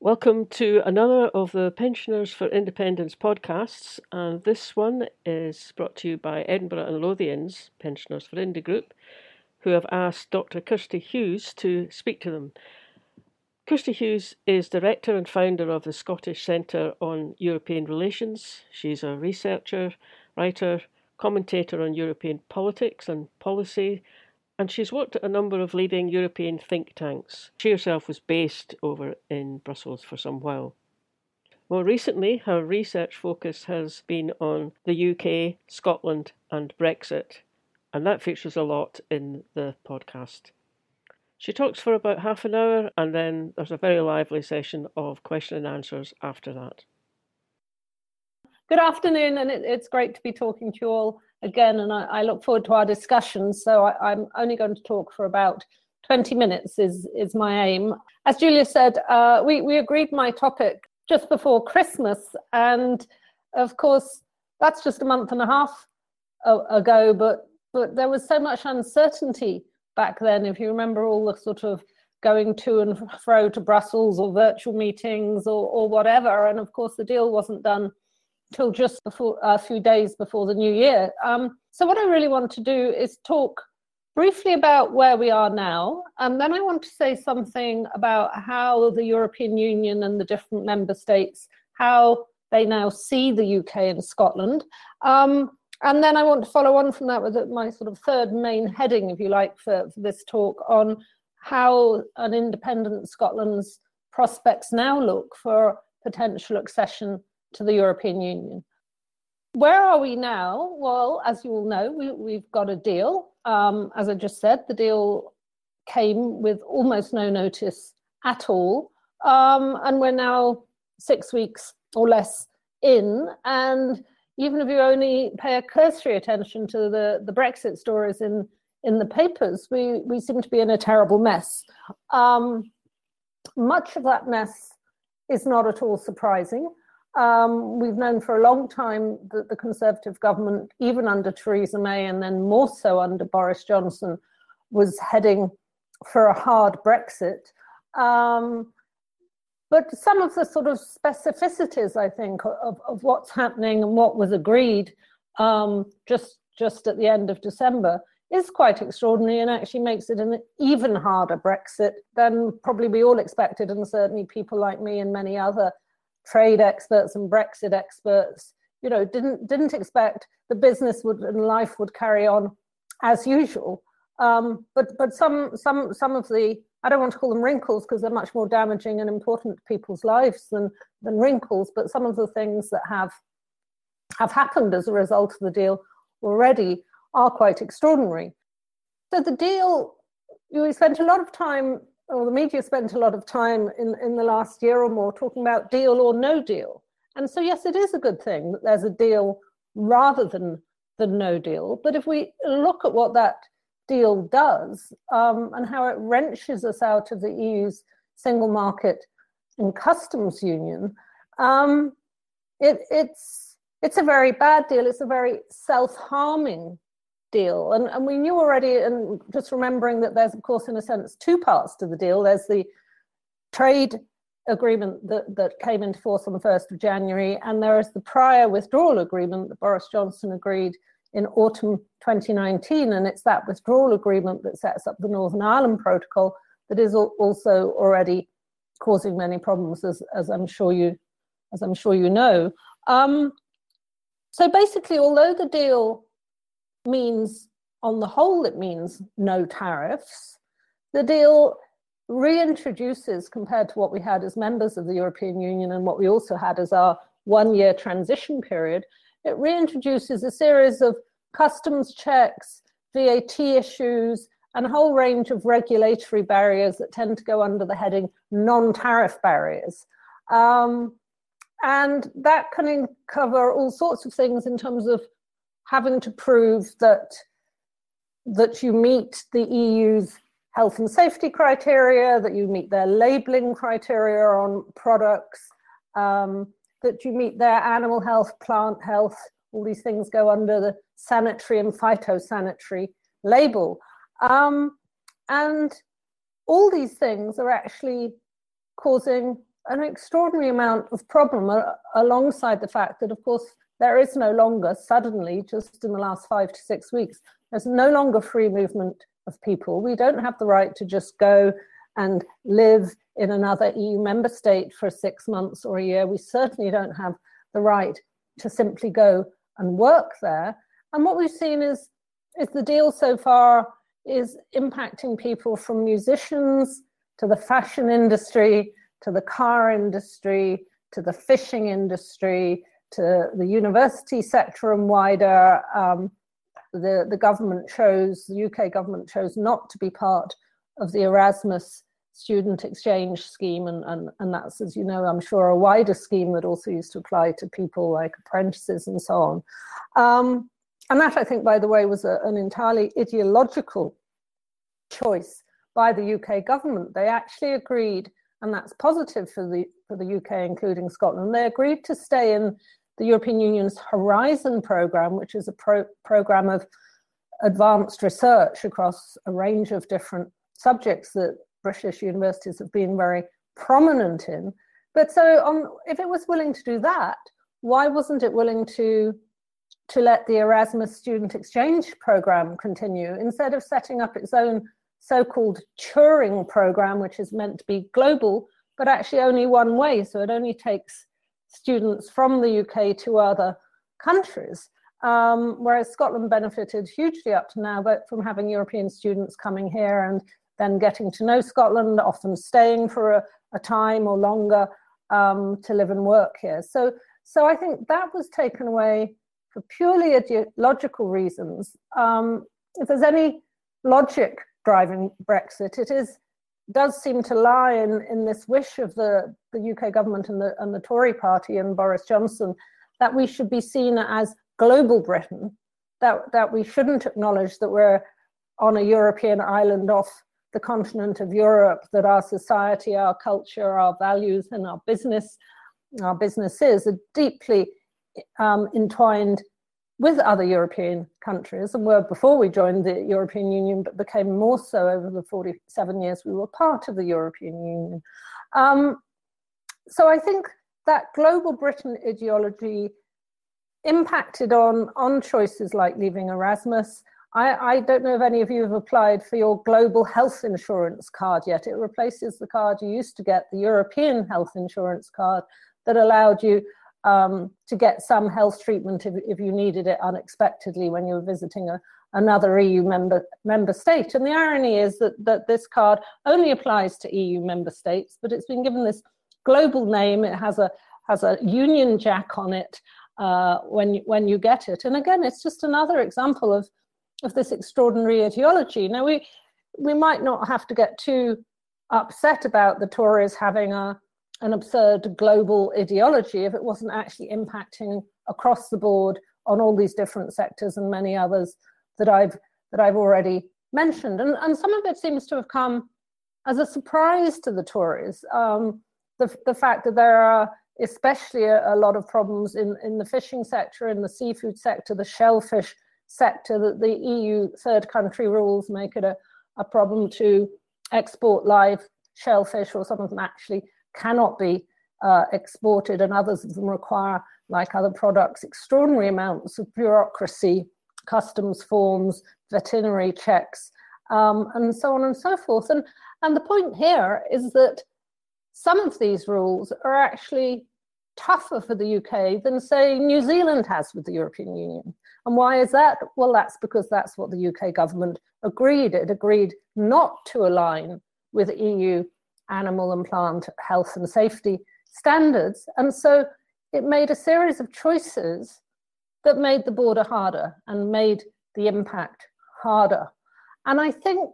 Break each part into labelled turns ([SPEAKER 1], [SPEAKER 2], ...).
[SPEAKER 1] Welcome to another of the Pensioners for Independence podcasts, and this one is brought to you by Edinburgh and Lothian's Pensioners for Indy Group, who have asked Dr. Kirsty Hughes to speak to them. Kirsty Hughes is director and founder of the Scottish Centre on European Relations. She's a researcher, writer, commentator on European politics and policy, and she's worked at a number of leading European think tanks. She herself was based over in Brussels for some while. More recently, her research focus has been on the UK, Scotland, and Brexit, and that features a lot in the podcast. She talks for about half an hour, and then there's a very lively session of question and answers after that.
[SPEAKER 2] Good afternoon, and it, it's great to be talking to you all again, and I, I look forward to our discussions. So I, am only going to talk for about 20 minutes is, is my aim. As Julia said, uh, we, we agreed my topic just before Christmas, and of course, that's just a month and a half ago, but, but there was so much uncertainty back then. If you remember all the sort of going to and fro to Brussels or virtual meetings or, or whatever, and of course, the deal wasn't done till just before a few days before the new year. Um, so what I really want to do is talk briefly about where we are now, and then I want to say something about how the European Union and the different member states how they now see the UK and Scotland. Um, and then I want to follow on from that with my sort of third main heading, if you like, for, for this talk on how an independent Scotland's prospects now look for potential accession to the European Union. Where are we now? Well, as you all know, we, have got a deal. Um, as I just said, the deal came with almost no notice at all. Um, and we're now six weeks or less in. And even if you only pay a cursory attention to the, the Brexit stories in, in the papers, we, we seem to be in a terrible mess. Um, much of that mess is not at all surprising. Um, we've known for a long time that the Conservative government, even under Theresa May and then more so under Boris Johnson, was heading for a hard Brexit. Um, but some of the sort of specificities, I think, of, of what's happening and what was agreed um, just just at the end of December is quite extraordinary and actually makes it an even harder Brexit than probably we all expected, and certainly people like me and many other trade experts and Brexit experts, you know, didn't didn't expect the business would and life would carry on as usual. Um, but but some some some of the I don't want to call them wrinkles because they're much more damaging and important to people's lives than than wrinkles. But some of the things that have have happened as a result of the deal already are quite extraordinary. So the deal, we spent a lot of time well, the media spent a lot of time in, in the last year or more talking about deal or no deal. And so, yes, it is a good thing that there's a deal rather than, than no deal. But if we look at what that deal does um, and how it wrenches us out of the EU's single market and customs union, um, it, it's, it's a very bad deal. It's a very self harming deal. And, and we knew already, and just remembering that there's, of course, in a sense, two parts to the deal. There's the trade agreement that, that came into force on the 1st of January, and there is the prior withdrawal agreement that Boris Johnson agreed in autumn 2019. And it's that withdrawal agreement that sets up the Northern Ireland Protocol that is also already causing many problems, as, as I'm sure you as I'm sure you know. Um, so basically, although the deal means, on the whole, it means no tariffs. The deal reintroduces, compared to what we had as members of the European Union and what we also had as our one year transition period, it reintroduces a series of customs checks, VAT issues, and a whole range of regulatory barriers that tend to go under the heading non tariff barriers. Um, and that can cover all sorts of things in terms of having to prove that that you meet the EU's health and safety criteria, that you meet their labeling criteria on products, um, that you meet their animal health, plant health, all these things go under the sanitary and phytosanitary label. Um, and all these things are actually causing an extraordinary amount of problem uh, alongside the fact that, of course, there is no longer suddenly, just in the last five to six weeks, there's no longer free movement of people. We don't have the right to just go and live in another EU member state for six months or a year. We certainly don't have the right to simply go and work there. And what we've seen is, is the deal so far is impacting people from musicians to the fashion industry, to the car industry, to the fishing industry, to the university sector and wider. Um, the, the government chose, the UK government chose not to be part of the Erasmus student exchange scheme, and, and, and that's, as you know, I'm sure, a wider scheme that also used to apply to people like apprentices and so on. Um, and that, I think, by the way, was a, an entirely ideological choice by the UK government. They actually agreed, and that's positive for the for the UK, including Scotland. They agreed to stay in the European Union's Horizon program, which is a pro- program of advanced research across a range of different subjects that British universities have been very prominent in. But so, on, if it was willing to do that, why wasn't it willing to to let the Erasmus student exchange program continue instead of setting up its own so-called Turing program, which is meant to be global, but actually only one way. So it only takes students from the UK to other countries. Um, whereas Scotland benefited hugely up to now, but from having European students coming here and then getting to know Scotland, often staying for a, a time or longer um, to live and work here. So, so I think that was taken away for purely ideological reasons. Um, if there's any logic driving Brexit, it is does seem to lie in, in this wish of the, the UK government and the, and the Tory party and Boris Johnson that we should be seen as global Britain, that, that we shouldn't acknowledge that we're on a European island off the continent of Europe, that our society, our culture, our values, and our business, our businesses are deeply um, entwined with other European countries and were before we joined the European Union, but became more so over the 47 years we were part of the European Union. Um, so I think that global Britain ideology impacted on, on choices like leaving Erasmus. I, I don't know if any of you have applied for your global health insurance card yet. It replaces the card you used to get, the European health insurance card, that allowed you um, to get some health treatment if, if you needed it unexpectedly when you were visiting a, another EU member member state. And the irony is that, that this card only applies to EU member states, but it's been given this global name. It has a has a Union Jack on it uh, when when you get it. And again, it's just another example of of this extraordinary ideology. Now we we might not have to get too upset about the Tories having a an absurd global ideology if it wasn't actually impacting across the board on all these different sectors and many others that I've that I've already mentioned. And, and some of it seems to have come as a surprise to the Tories. Um, the, the fact that there are especially a, a, lot of problems in, in the fishing sector, in the seafood sector, the shellfish sector, that the EU third country rules make it a, a problem to export live shellfish, or some of them actually cannot be uh, exported, and others of them require, like other products, extraordinary amounts of bureaucracy, customs forms, veterinary checks, um, and so on and so forth. And, and the point here is that some of these rules are actually tougher for the UK than, say, New Zealand has with the European Union. And why is that? Well, that's because that's what the UK government agreed. It agreed not to align with EU animal and plant health and safety standards. And so it made a series of choices that made the border harder and made the impact harder. And I think,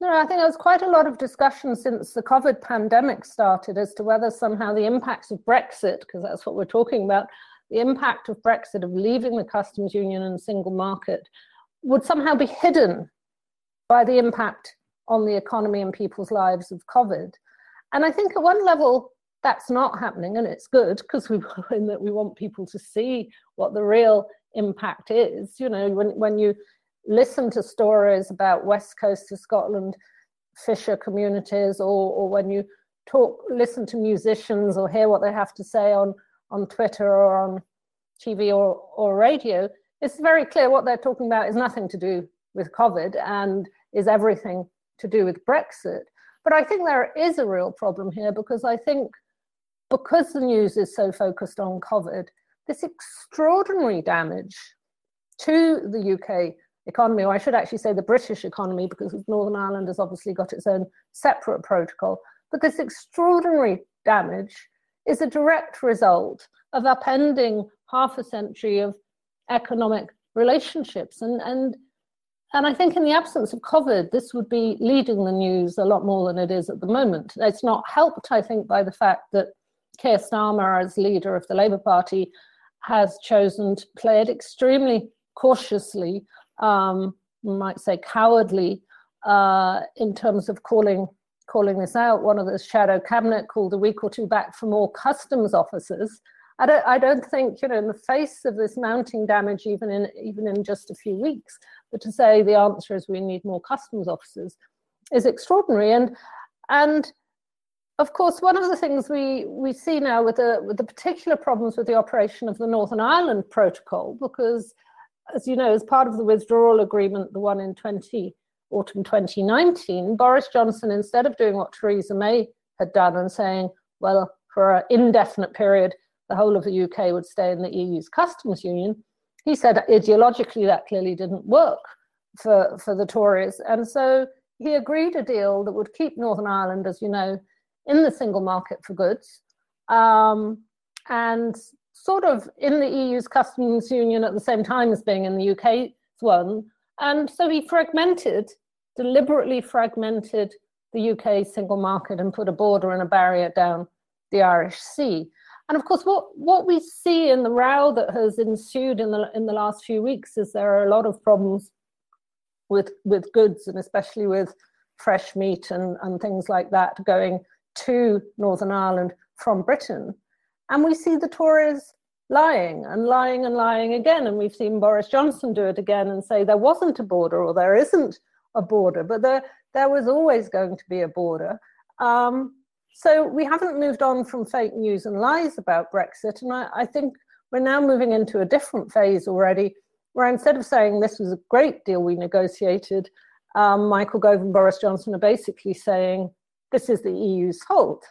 [SPEAKER 2] know, I think there was quite a lot of discussion since the COVID pandemic started as to whether somehow the impacts of Brexit, because that's what we're talking about, the impact of Brexit, of leaving the customs union and single market, would somehow be hidden by the impact on the economy and people's lives of COVID. And I think at one level, that's not happening, and it's good because we in that we want people to see what the real impact is. You know, when when you listen to stories about West Coast of Scotland fisher communities, or or when you talk, listen to musicians or hear what they have to say on, on Twitter or on TV or, or radio, it's very clear what they're talking about is nothing to do with COVID and is everything to do with Brexit. But I think there is a real problem here because I think because the news is so focused on COVID, this extraordinary damage to the UK economy, or I should actually say the British economy, because Northern Ireland has obviously got its own separate protocol, but this extraordinary damage is a direct result of upending half a century of economic relationships. And, and, and I think in the absence of COVID, this would be leading the news a lot more than it is at the moment. It's not helped, I think, by the fact that Keir Starmer, as leader of the Labour Party, has chosen to play it extremely cautiously, um, might say cowardly, uh, in terms of calling calling this out. One of the shadow cabinet called a week or two back for more customs officers. I don't, I don't think, you know, in the face of this mounting damage, even in even in just a few weeks, but to say the answer is we need more customs officers is extraordinary. And and of course, one of the things we, we see now with the with the particular problems with the operation of the Northern Ireland Protocol, because as you know, as part of the withdrawal agreement, the one in 20 autumn 2019, Boris Johnson, instead of doing what Theresa May had done and saying, well, for an indefinite period, the whole of the UK would stay in the EU's customs union, he said ideologically that clearly didn't work for, for the Tories. And so he agreed a deal that would keep Northern Ireland, as you know, in the single market for goods um, and sort of in the EU's customs union at the same time as being in the UK's one. And so he fragmented, deliberately fragmented the UK single market and put a border and a barrier down the Irish Sea. And of course, what, what we see in the row that has ensued in the, in the last few weeks is there are a lot of problems with, with goods and especially with fresh meat and, and things like that going to Northern Ireland from Britain. And we see the Tories lying and lying and lying again. And we've seen Boris Johnson do it again and say there wasn't a border or there isn't a border, but there, there was always going to be a border. Um, so we haven't moved on from fake news and lies about Brexit. And I, I think we're now moving into a different phase already, where instead of saying this was a great deal we negotiated, um, Michael Gove and Boris Johnson are basically saying this is the EU's fault.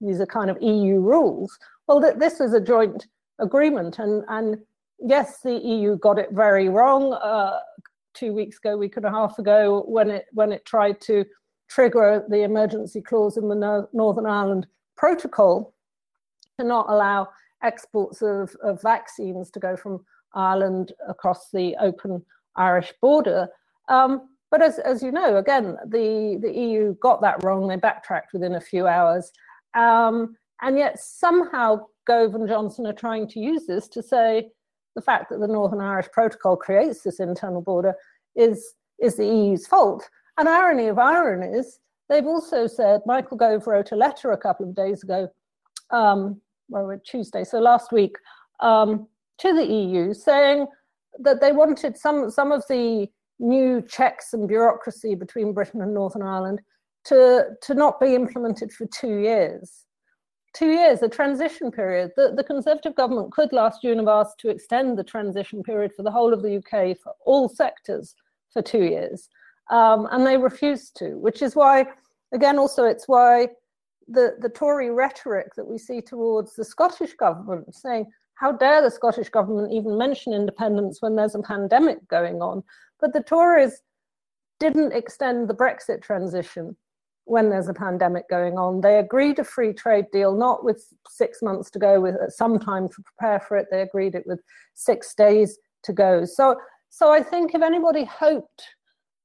[SPEAKER 2] These are kind of EU rules. Well, th- this was a joint agreement, and and yes, the EU got it very wrong uh, two weeks ago, week and a half ago, when it when it tried to trigger the emergency clause in the no- Northern Ireland Protocol to not allow exports of, of vaccines to go from Ireland across the open Irish border. Um, but as, as you know, again, the, the EU got that wrong. They backtracked within a few hours. Um, and yet somehow Gove and Johnson are trying to use this to say the fact that the Northern Irish Protocol creates this internal border is, is the EU's fault. And irony of ironies, they've also said, Michael Gove wrote a letter a couple of days ago, um, well, Tuesday, so last week, um, to the EU saying that they wanted some, some of the new checks and bureaucracy between Britain and Northern Ireland to, to not be implemented for two years. Two years, a transition period. The, the Conservative government could last June have asked to extend the transition period for the whole of the UK for all sectors for two years. Um, and they refused to, which is why, again, also it's why the, the Tory rhetoric that we see towards the Scottish government saying, how dare the Scottish government even mention independence when there's a pandemic going on? But the Tories didn't extend the Brexit transition when there's a pandemic going on. They agreed a free trade deal, not with six months to go, with some time to prepare for it. They agreed it with six days to go. So, so I think if anybody hoped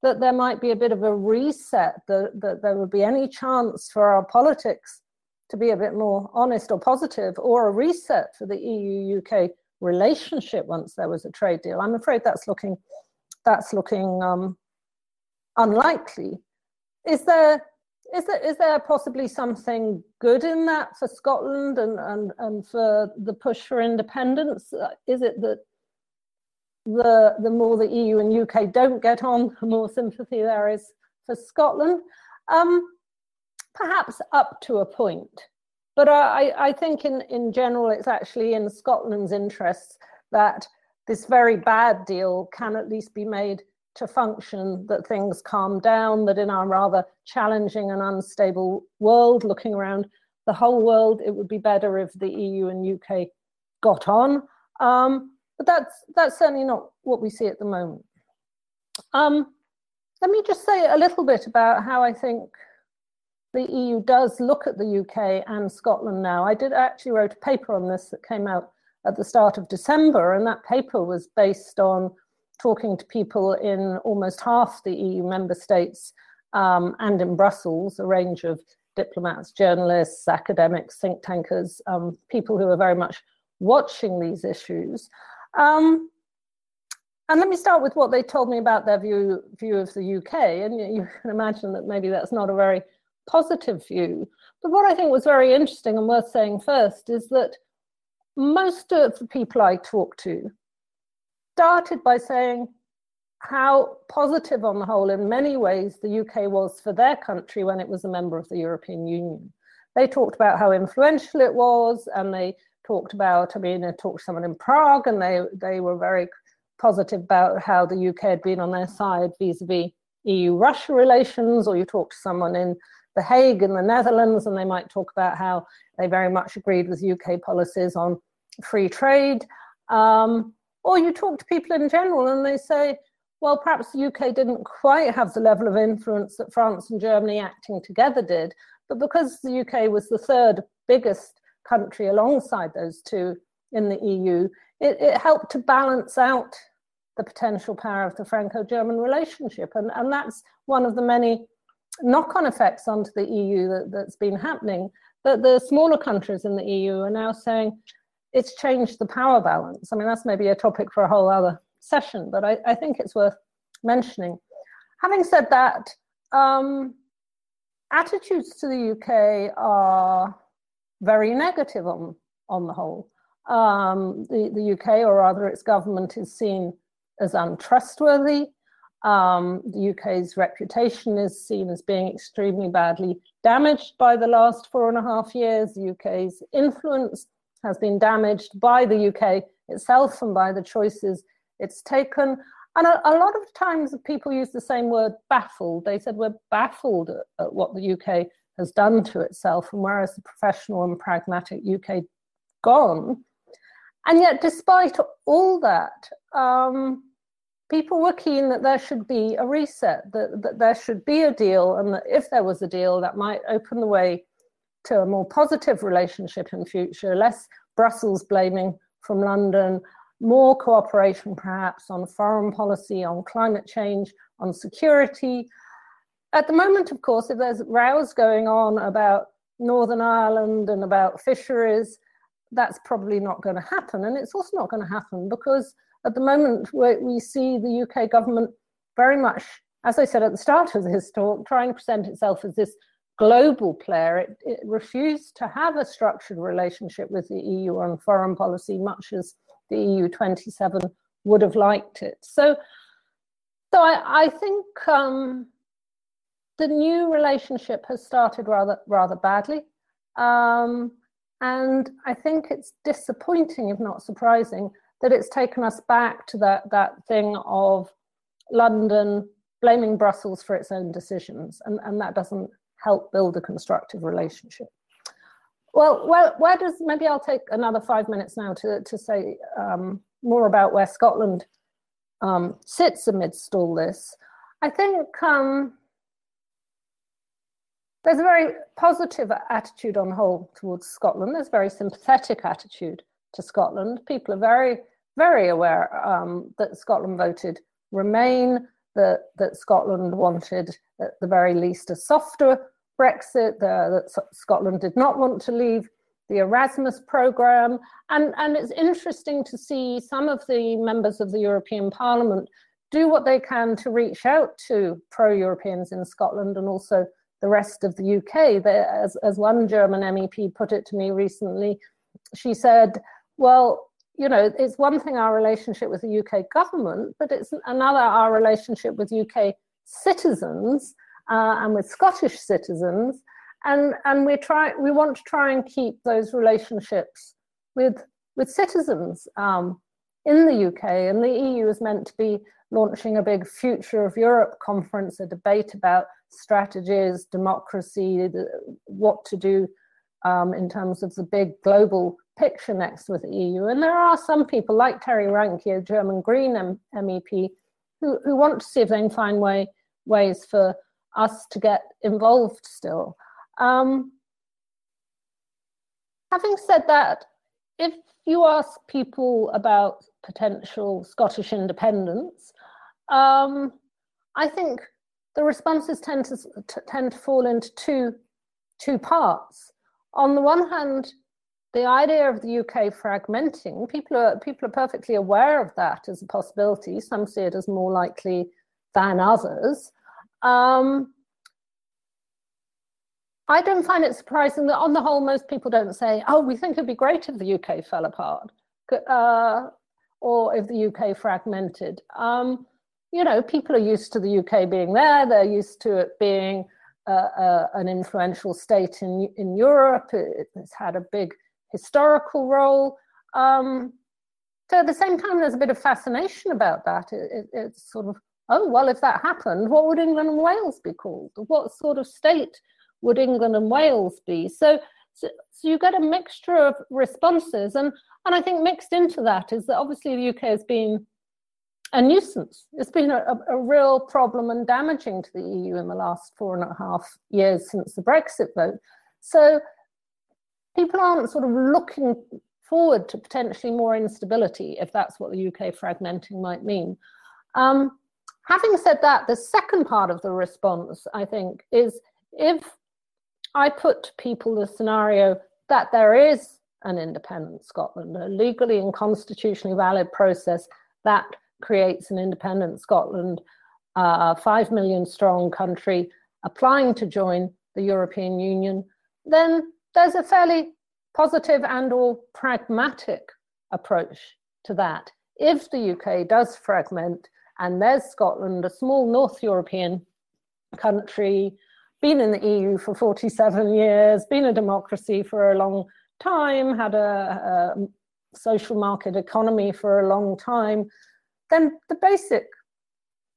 [SPEAKER 2] that there might be a bit of a reset, that, that there would be any chance for our politics to be a bit more honest or positive, or a reset for the EU UK relationship once there was a trade deal, I'm afraid that's looking that's looking um, unlikely. Is there is there is there possibly something good in that for Scotland and and and for the push for independence? Is it that the the more the EU and UK don't get on, the more sympathy there is for Scotland? Um, perhaps up to a point. But I, I think in, in general, it's actually in Scotland's interests that this very bad deal can at least be made to function, that things calm down, that in our rather challenging and unstable world, looking around the whole world, it would be better if the EU and UK got on. Um, but that's that's certainly not what we see at the moment. Um, let me just say a little bit about how I think the EU does look at the UK and Scotland now. I did actually wrote a paper on this that came out at the start of December, and that paper was based on talking to people in almost half the EU member states um, and in Brussels, a range of diplomats, journalists, academics, think tankers, um, people who are very much watching these issues. Um, and let me start with what they told me about their view view of the UK. And you, you can imagine that maybe that's not a very positive view. But what I think was very interesting and worth saying first is that most of the people I talked to started by saying how positive, on the whole, in many ways, the UK was for their country when it was a member of the European Union. They talked about how influential it was, and they talked about, I mean, I talked to someone in Prague, and they, they were very positive about how the UK had been on their side vis a vis EU Russia relations, or you talk to someone in The Hague in the Netherlands, and they might talk about how they very much agreed with UK policies on free trade. Um, or you talk to people in general, and they say, well, perhaps the UK didn't quite have the level of influence that France and Germany acting together did, but because the UK was the third biggest country alongside those two in the EU, it, it helped to balance out the potential power of the Franco-German relationship. And, and that's one of the many knock-on effects onto the EU that, that's been happening, that the smaller countries in the EU are now saying it's changed the power balance. I mean, that's maybe a topic for a whole other session, but I, I think it's worth mentioning. Having said that, um, attitudes to the UK are very negative on, on the whole. Um, the, the UK, or rather its government, is seen as untrustworthy. Um, the UK's reputation is seen as being extremely badly damaged by the last four and a half years. The UK's influence has been damaged by the UK itself and by the choices it's taken. And a, a lot of times people use the same word baffled. They said we're baffled at, at what the UK has done to itself, and where has the professional and pragmatic UK gone. And yet, despite all that, um, people were keen that there should be a reset, that, that there should be a deal, and that if there was a deal, that might open the way to a more positive relationship in future, less Brussels blaming from London, more cooperation perhaps on foreign policy, on climate change, on security. At the moment, of course, if there's rows going on about Northern Ireland and about fisheries, that's probably not going to happen. And it's also not going to happen because at the moment we see the UK government very much, as I said at the start of this talk, trying to present itself as this global player. It, it refused to have a structured relationship with the EU on foreign policy, much as the EU 27 would have liked it. So, so I, I think um, the new relationship has started rather rather badly. Um, and I think it's disappointing, if not surprising, that it's taken us back to that, that thing of London blaming Brussels for its own decisions. And, and that doesn't help build a constructive relationship. Well, where, where does, maybe I'll take another five minutes now to, to say um, more about where Scotland um, sits amidst all this. I think um, there's a very positive attitude on the whole towards Scotland. There's a very sympathetic attitude to Scotland. People are very, very aware um, that Scotland voted Remain, that, that Scotland wanted, at the very least, a softer Brexit, that Scotland did not want to leave the Erasmus programme. And, and it's interesting to see some of the members of the European Parliament do what they can to reach out to pro Europeans in Scotland and also the rest of the UK. There, as, as one German MEP put it to me recently, she said, well, you know, it's one thing our relationship with the UK government, but it's another our relationship with UK citizens uh, and with Scottish citizens. and and we try we want to try and keep those relationships with with citizens um, in the UK, and the EU is meant to be launching a big Future of Europe conference, a debate about strategies, democracy, the, what to do um, in terms of the big global picture next with the EU. And there are some people like Terry Reintke, a German Green M- MEP, who, who want to see if they can find way, ways for us to get involved still. Um, having said that, if you ask people about potential Scottish independence, um, I think the responses tend to tend to fall into two two parts. On the one hand, the idea of the UK fragmenting, people are people are perfectly aware of that as a possibility. Some see it as more likely than others. Um, I don't find it surprising that, on the whole, most people don't say, "Oh, we think it'd be great if the UK fell apart," uh, or if the UK fragmented. Um, you know, people are used to the UK being there. They're used to it being uh, uh, an influential state in in Europe. It, it's had a big historical role. Um, so at the same time, there's a bit of fascination about that. It, it, it's sort of, oh, well, if that happened, what would England and Wales be called? What sort of state would England and Wales be? So, so, so you get a mixture of responses. And, and I think mixed into that is that obviously the UK has been a nuisance. It's been a, a, real problem and damaging to the EU in the last four and a half years since the Brexit vote. So people aren't sort of looking forward to potentially more instability if that's what the UK fragmenting might mean. Um, having said that, the second part of the response, I think, is if I put to people the scenario that there is an independent Scotland, a legally and constitutionally valid process that creates an independent Scotland, a uh, five million strong country applying to join the European Union, then there's a fairly positive and or pragmatic approach to that. If the UK does fragment and there's Scotland, a small North European country, been in the EU for 47 years, been a democracy for a long time, had a, a social market economy for a long time, then the basic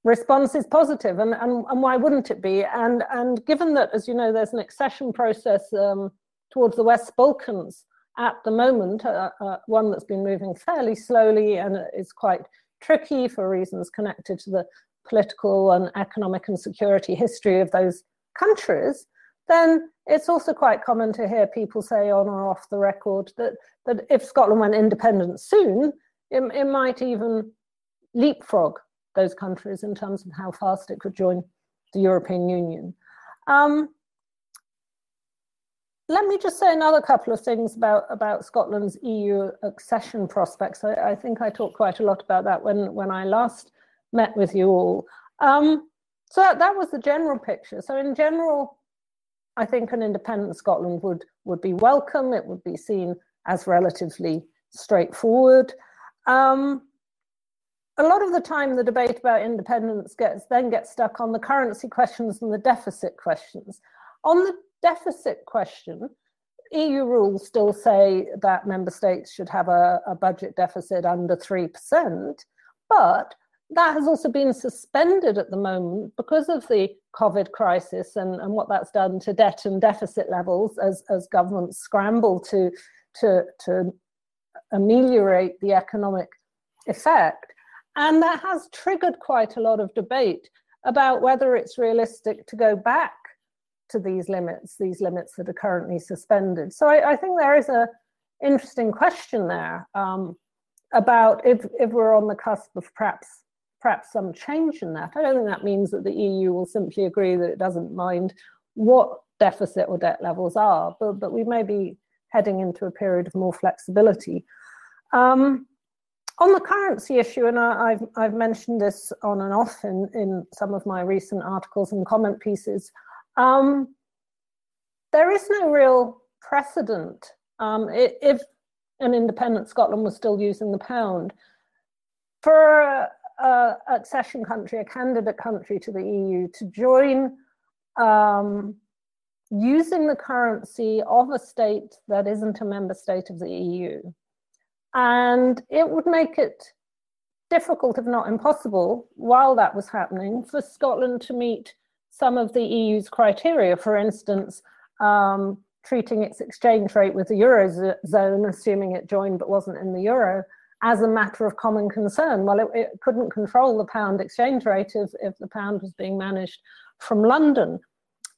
[SPEAKER 2] response is positive and, and, and why wouldn't it be? And and given that as you know there's an accession process um, towards the West Balkans at the moment, uh, uh, one that's been moving fairly slowly and is quite tricky for reasons connected to the political and economic and security history of those countries, then it's also quite common to hear people say on or off the record that, that if Scotland went independent soon, it, it might even leapfrog those countries in terms of how fast it could join the European Union. Um, let me just say another couple of things about, about Scotland's EU accession prospects. I, I think I talked quite a lot about that when, when I last met with you all. Um, so that, that was the general picture. So in general, I think an independent Scotland would, would be welcome. It would be seen as relatively straightforward. Um, a lot of the time, the debate about independence gets then gets stuck on the currency questions and the deficit questions. On the deficit question, EU rules still say that member states should have a, a budget deficit under 3%, but that has also been suspended at the moment because of the COVID crisis and, and what that's done to debt and deficit levels as, as governments scramble to, to, to ameliorate the economic effect. And that has triggered quite a lot of debate about whether it's realistic to go back to these limits, these limits that are currently suspended. So I, I think there is a interesting question there um, about if, if we're on the cusp of perhaps perhaps some change in that. I don't think that means that the EU will simply agree that it doesn't mind what deficit or debt levels are, but, but we may be heading into a period of more flexibility. Um, on the currency issue, and I, have I've mentioned this on and off in, in some of my recent articles and comment pieces, um, there is no real precedent. Um, if an independent Scotland was still using the pound, for a, a accession country, a candidate country to the EU, to join um, using the currency of a state that isn't a member state of the EU. And it would make it difficult, if not impossible, while that was happening, for Scotland to meet some of the EU's criteria. For instance, um, treating its exchange rate with the Eurozone, assuming it joined but wasn't in the Euro, as a matter of common concern. Well, it, it couldn't control the pound exchange rate if, if the pound was being managed from London.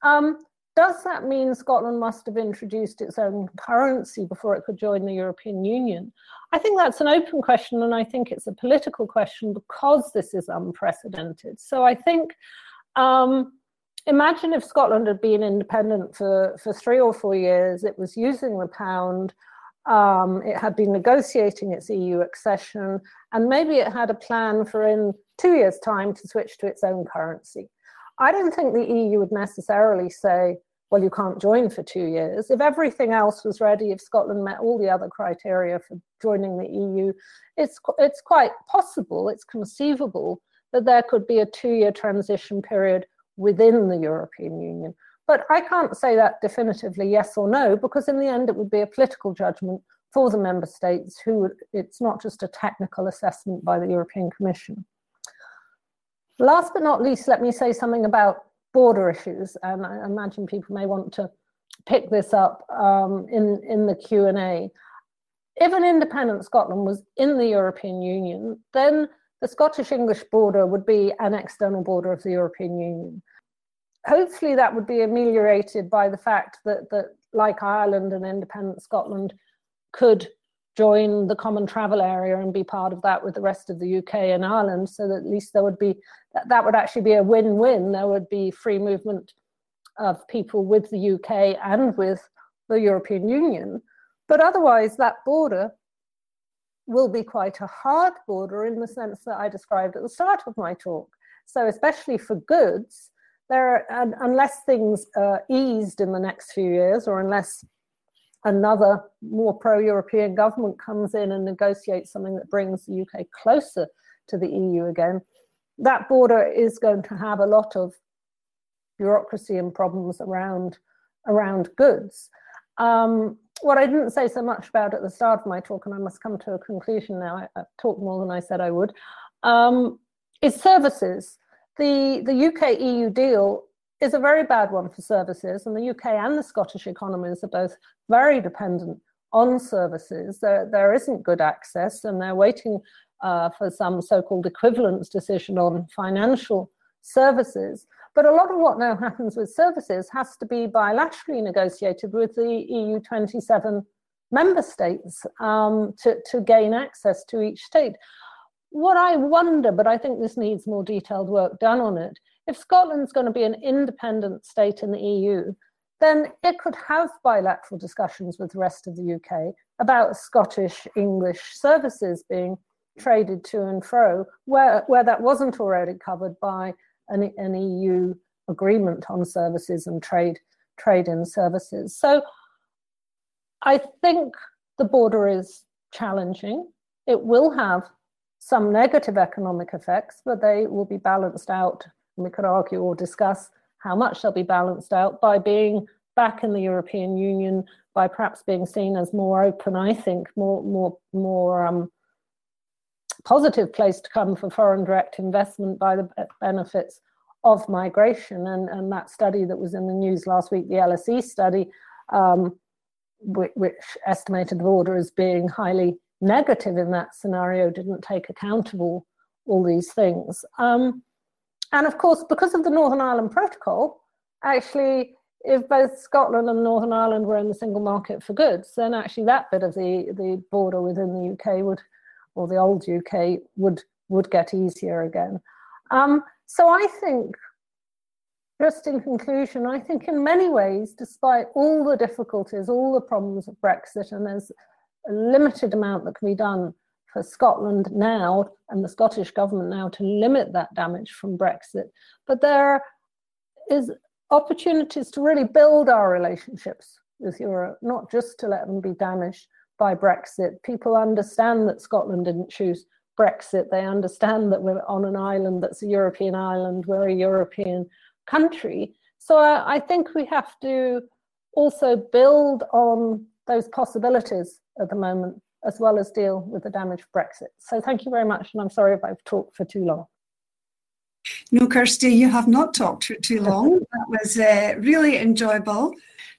[SPEAKER 2] Um, does that mean Scotland must have introduced its own currency before it could join the European Union? I think that's an open question, and I think it's a political question because this is unprecedented. So I think, um, imagine if Scotland had been independent for, for three or four years, it was using the pound, um, it had been negotiating its EU accession, and maybe it had a plan for in two years' time to switch to its own currency. I don't think the EU would necessarily say, well, you can't join for two years. If everything else was ready, if Scotland met all the other criteria for joining the EU, it's, it's quite possible, it's conceivable that there could be a two year transition period within the European Union. But I can't say that definitively yes or no, because in the end it would be a political judgment for the member states who it's not just a technical assessment by the European Commission. Last but not least, let me say something about border issues, and I imagine people may want to pick this up um, in, in the Q&A. If an independent Scotland was in the European Union, then the Scottish-English border would be an external border of the European Union. Hopefully that would be ameliorated by the fact that, that like Ireland and independent Scotland could join the common travel area and be part of that with the rest of the UK and Ireland. So that at least there would be that, that would actually be a win-win. There would be free movement of people with the UK and with the European Union. But otherwise that border will be quite a hard border in the sense that I described at the start of my talk. So especially for goods there are, unless things are eased in the next few years or unless another more pro-European government comes in and negotiates something that brings the UK closer to the EU again, that border is going to have a lot of bureaucracy and problems around around goods. Um, what I didn't say so much about at the start of my talk, and I must come to a conclusion now, I, have talked more than I said I would, um, is services. The, the UK EU deal is a very bad one for services, and the UK and the Scottish economies are both very dependent on services. There, there isn't good access, and they're waiting uh, for some so-called equivalence decision on financial services. But a lot of what now happens with services has to be bilaterally negotiated with the EU 27 member states um, to, to gain access to each state. What I wonder, but I think this needs more detailed work done on it, if Scotland's going to be an independent state in the EU, then it could have bilateral discussions with the rest of the UK about Scottish English services being traded to and fro, where, where that wasn't already covered by an, an EU agreement on services and trade trade in services. So I think the border is challenging. It will have some negative economic effects, but they will be balanced out and we could argue or discuss how much they'll be balanced out by being back in the European Union, by perhaps being seen as more open, I think, more, more, more um, positive place to come for foreign direct investment by the benefits of migration. And, and that study that was in the news last week, the LSE study, um, which, which, estimated the border as being highly negative in that scenario, didn't take account of all, all these things. Um, and of course, because of the Northern Ireland Protocol, actually, if both Scotland and Northern Ireland were in the single market for goods, then actually that bit of the, the border within the UK would, or the old UK, would, would get easier again. Um, so I think, just in conclusion, I think in many ways, despite all the difficulties, all the problems of Brexit, and there's a limited amount that can be done for Scotland now and the Scottish government now to limit that damage from Brexit. But there is opportunities to really build our relationships with Europe, not just to let them be damaged by Brexit. People understand that Scotland didn't choose Brexit. They understand that we're on an island that's a European island, we're a European country. So I, I think we have to also build on those possibilities at the moment, as well as deal with the damage of Brexit. So thank you very much, and I'm sorry if I've talked for too long.
[SPEAKER 3] No, Kirsty, you have not talked for too long. That was uh, really enjoyable.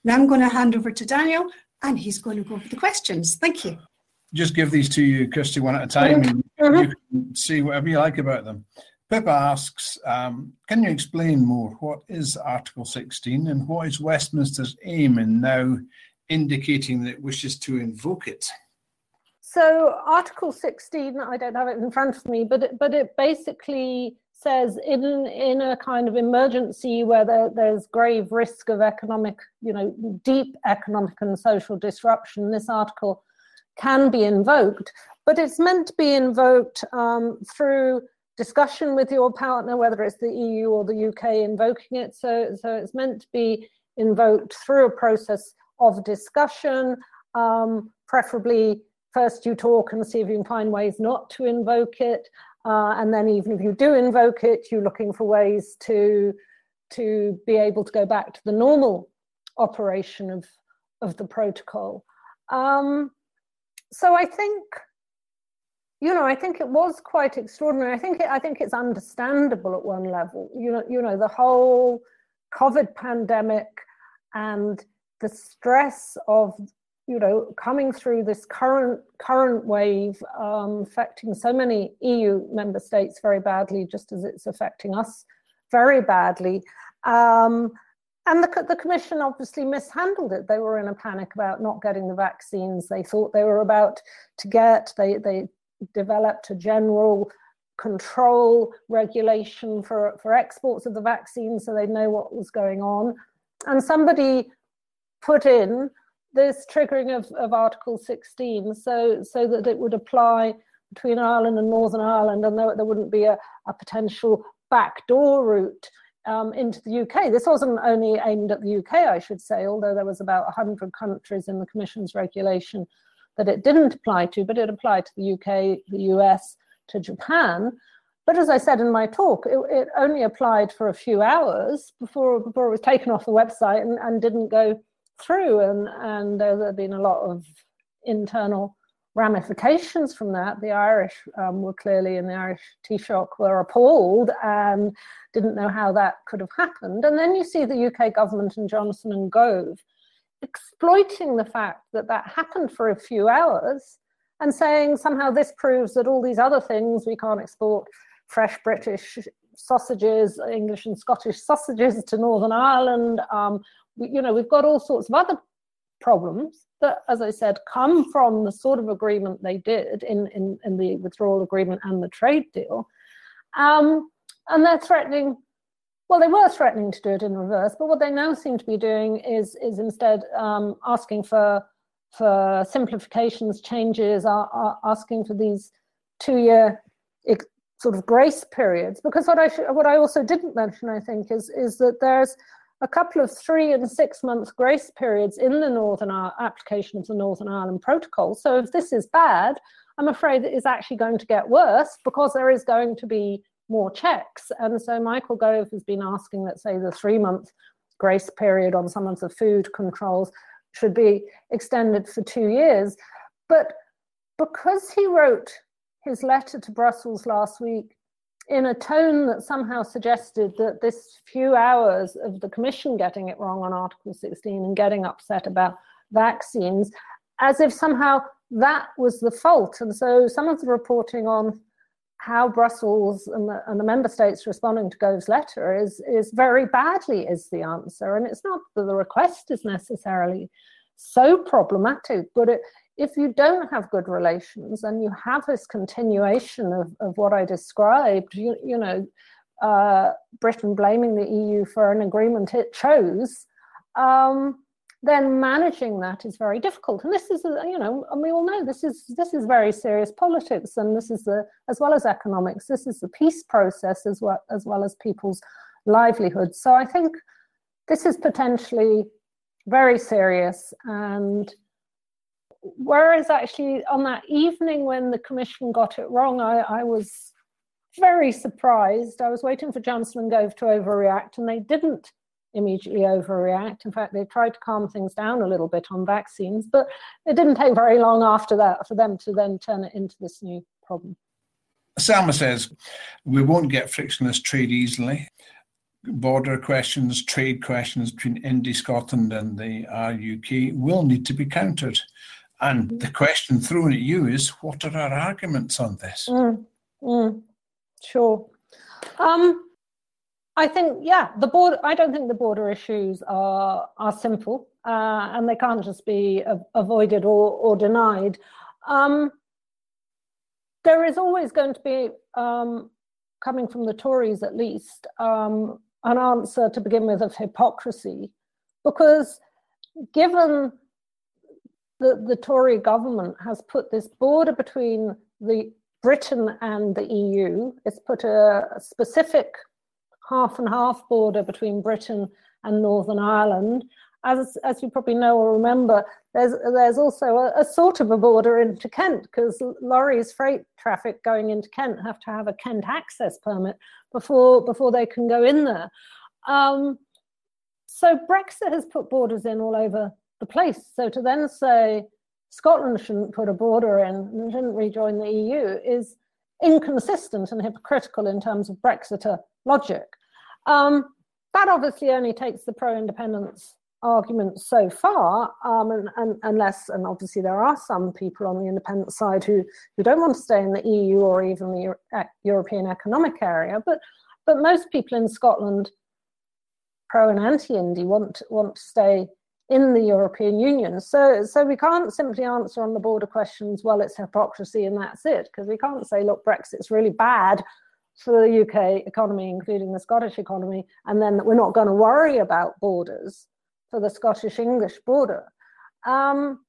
[SPEAKER 3] Now I'm going to hand over to Daniel, and he's going to go over the questions. Thank you.
[SPEAKER 4] Just give these to you, Kirsty, one at a time, and mm-hmm. you can see whatever you like about them. Pippa asks, um, can you explain more what is Article 16 and what is Westminster's aim in now indicating that it wishes to invoke it?
[SPEAKER 2] So Article 16, I don't have it in front of me, but it, but it basically says in in a kind of emergency where there, there's grave risk of economic, you know, deep economic and social disruption, this article can be invoked, but it's meant to be invoked um, through discussion with your partner, whether it's the EU or the UK invoking it. So, so it's meant to be invoked through a process of discussion, um, preferably first you talk and see if you can find ways not to invoke it. Uh, and then even if you do invoke it, you're looking for ways to, to be able to go back to the normal operation of, of the protocol. Um, so I think you know, I think it was quite extraordinary. I think it, I think it's understandable at one level. You know, you know, the whole COVID pandemic and the stress of you know coming through this current current wave um, affecting so many EU member states very badly, just as it's affecting us very badly. Um, and the, the commission obviously mishandled it. They were in a panic about not getting the vaccines. They thought they were about to get. They they developed a general control regulation for, for exports of the vaccine so they'd know what was going on. And somebody put in this triggering of, of Article 16 so, so that it would apply between Ireland and Northern Ireland and there, there wouldn't be a, a potential backdoor route um, into the UK. This wasn't only aimed at the UK, I should say, although there was about 100 countries in the Commission's regulation that it didn't apply to, but it applied to the UK, the US, to Japan. But as I said in my talk, it, it only applied for a few hours before, before it was taken off the website and, and didn't go through. And, and there have been a lot of internal ramifications from that. The Irish um, were clearly in the Irish Taoiseach were appalled and didn't know how that could have happened. And then you see the UK government and Johnson and Gove exploiting the fact that that happened for a few hours and saying somehow this proves that all these other things we can't export fresh British sausages, English and Scottish sausages to Northern Ireland. Um, you know, we've got all sorts of other problems that, as I said, come from the sort of agreement they did in, in, in the withdrawal agreement and the trade deal. Um, and they're threatening well, they were threatening to do it in reverse, but what they now seem to be doing is is instead um, asking for for simplifications, changes, are, are asking for these two-year sort of grace periods. Because what I what I also didn't mention, I think, is is that there's a couple of three and six month grace periods in the Northern Ireland application of the Northern Ireland Protocol. So if this is bad, I'm afraid it is actually going to get worse because there is going to be more checks. And so Michael Gove has been asking that, say, the three month grace period on some of the food controls should be extended for two years. But because he wrote his letter to Brussels last week in a tone that somehow suggested that this few hours of the Commission getting it wrong on Article 16 and getting upset about vaccines, as if somehow that was the fault. And so some of the reporting on how Brussels and the, and the, member states responding to Gove's letter is, is very badly is the answer. And it's not that the request is necessarily so problematic, but it, if you don't have good relations and you have this continuation of, of what I described, you, you know, uh, Britain blaming the EU for an agreement it chose, um, then managing that is very difficult. And this is, you know, and we all know this is this is very serious politics, and this is the as well as economics. This is the peace process as well as well as people's livelihoods. So I think this is potentially very serious. And whereas actually on that evening when the commission got it wrong, I, I was very surprised. I was waiting for Johnson and Gove to overreact, and they didn't immediately overreact. In fact, they tried to calm things down a little bit on vaccines, but it didn't take very long after that for them to then turn it into this new problem.
[SPEAKER 4] Selma says we won't get frictionless trade easily. Border questions, trade questions between India, Scotland, and the RUK will need to be countered. And the question thrown at you is what are our arguments on this?
[SPEAKER 2] Mm, mm, sure. Um, I think, yeah, the border. I don't think the border issues are are simple, uh, and they can't just be avoided or or denied. Um, there is always going to be, um, coming from the Tories at least, um, an answer to begin with of hypocrisy, because given the, the Tory government has put this border between the Britain and the EU, it's put a, a specific half and half border between Britain and Northern Ireland. As, as you probably know or remember, there's, there's also a, a sort of a border into Kent because lorries, freight traffic going into Kent have to have a Kent access permit before, before they can go in there. Um, so Brexit has put borders in all over the place. So to then say Scotland shouldn't put a border in and shouldn't rejoin the EU is inconsistent and hypocritical in terms of Brexiter logic. Um, that obviously only takes the pro-independence argument so far, um, and, and, unless, and obviously there are some people on the independent side who, who don't want to stay in the EU or even the Euro European Economic Area, but, but most people in Scotland, pro and anti-Indy, want, want to stay in the European Union. So, so we can't simply answer on the border questions, well, it's hypocrisy and that's it, because we can't say, look, Brexit's really bad for the UK economy, including the Scottish economy, and then we're not going to worry about borders for the Scottish English border. Um,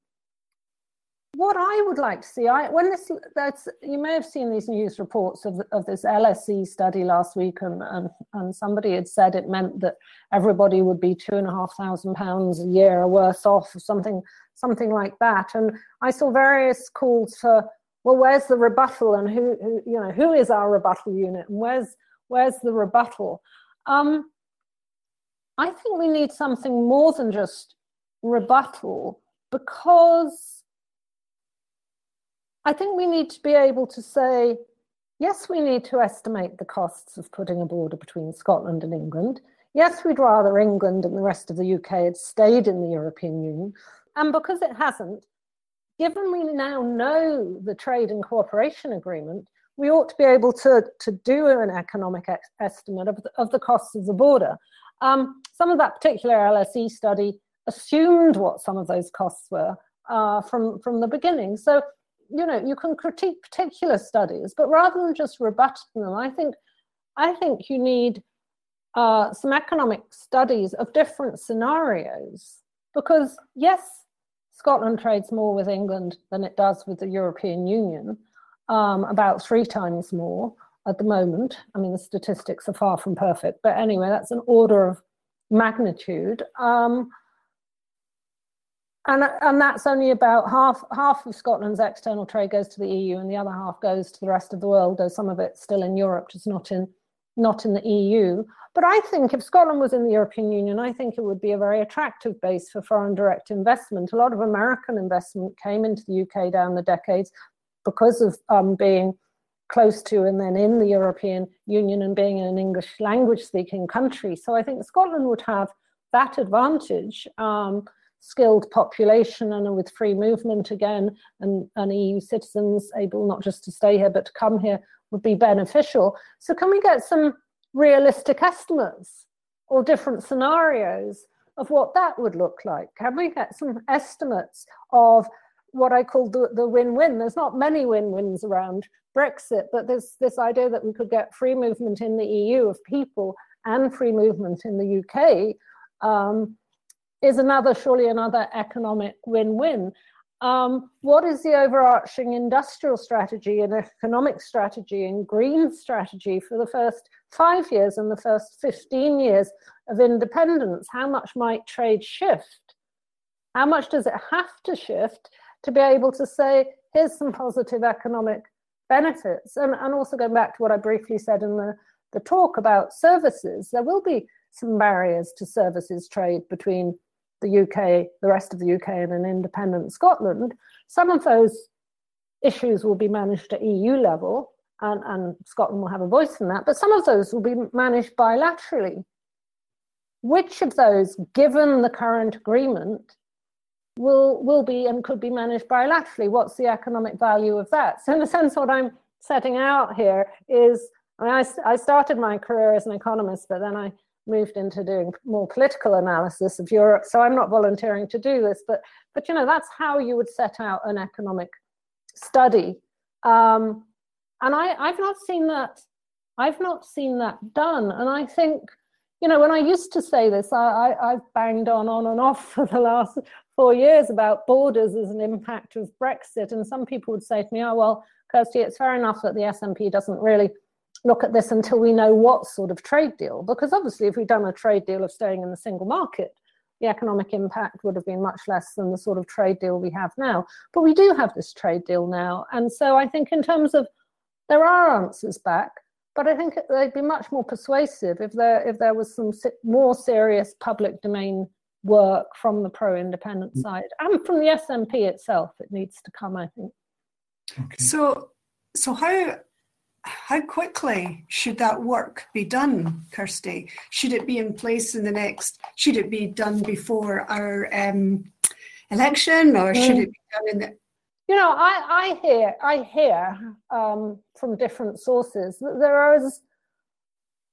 [SPEAKER 2] what I would like to see, I, when this, that's, you may have seen these news reports of, of this LSE study last week, and, and, and somebody had said it meant that everybody would be two and a half thousand pounds a year worse off, or something, something like that. And I saw various calls for, well, where's the rebuttal, and who, who you know, who is our rebuttal unit, and where's, where's the rebuttal? Um, I think we need something more than just rebuttal because I think we need to be able to say, yes, we need to estimate the costs of putting a border between Scotland and England. Yes, we'd rather England and the rest of the UK had stayed in the European Union. And because it hasn't, given we now know the trade and cooperation agreement, we ought to be able to, to do an economic ex- estimate of the, of the costs of the border. Um, some of that particular LSE study assumed what some of those costs were uh, from, from the beginning. So you know you can critique particular studies but rather than just rebutting them i think i think you need uh, some economic studies of different scenarios. Because yes scotland trades more with england than it does with the european union um, about three times more at the moment. I mean the statistics are far from perfect but anyway that's an order of magnitude. Um, and and that's only about half half of Scotland's external trade goes to the EU, and the other half goes to the rest of the world. Though some of it's still in Europe, just not in not in the EU. But I think if Scotland was in the European Union, I think it would be a very attractive base for foreign direct investment. A lot of American investment came into the UK down the decades because of um, being close to and then in the European Union and being an English language speaking country. So I think Scotland would have that advantage. Um, skilled population and with free movement again and, and EU citizens able not just to stay here but to come here would be beneficial. So can we get some realistic estimates or different scenarios of what that would look like? Can we get some estimates of what I call the, the win-win? There's not many win-wins around Brexit, but there's this idea that we could get free movement in the EU of people and free movement in the UK. Um, is another, surely another economic win-win. Um, what is the overarching industrial strategy and economic strategy and green strategy for the first five years and the first 15 years of independence? How much might trade shift? How much does it have to shift to be able to say, here's some positive economic benefits? And, and also going back to what I briefly said in the, the talk about services, there will be some barriers to services trade between the UK, the rest of the UK, and an independent Scotland. Some of those issues will be managed at EU level, and, and Scotland will have a voice in that, but some of those will be managed bilaterally. Which of those, given the current agreement, will will be and could be managed bilaterally? What's the economic value of that? So, in a sense, what I'm setting out here is I mean, I, I started my career as an economist, but then I moved into doing more political analysis of Europe. So I'm not volunteering to do this, but but you know that's how you would set out an economic study. Um, and I, I've not seen that. I've not seen that done. And I think, you know, when I used to say this, I, I, have banged on on and off for the last four years about borders as an impact of Brexit. And some people would say to me, oh, well, Kirsty, it's fair enough that the SNP doesn't really look at this until we know what sort of trade deal. Because obviously, if we'd done a trade deal of staying in the single market, the economic impact would have been much less than the sort of trade deal we have now. But we do have this trade deal now. And so I think, in terms of there are answers back, but I think they'd be much more persuasive if there if there was some more serious public domain work from the pro-independent mm. side and from the SNP itself. It needs to come, I think.
[SPEAKER 3] Okay. So, so how how quickly should that work be done, Kirsty? Should it be in place in the next? Should it be done before our um, election, or should mm. it be done in the?
[SPEAKER 2] You know, I, I hear I hear um, from different sources that there is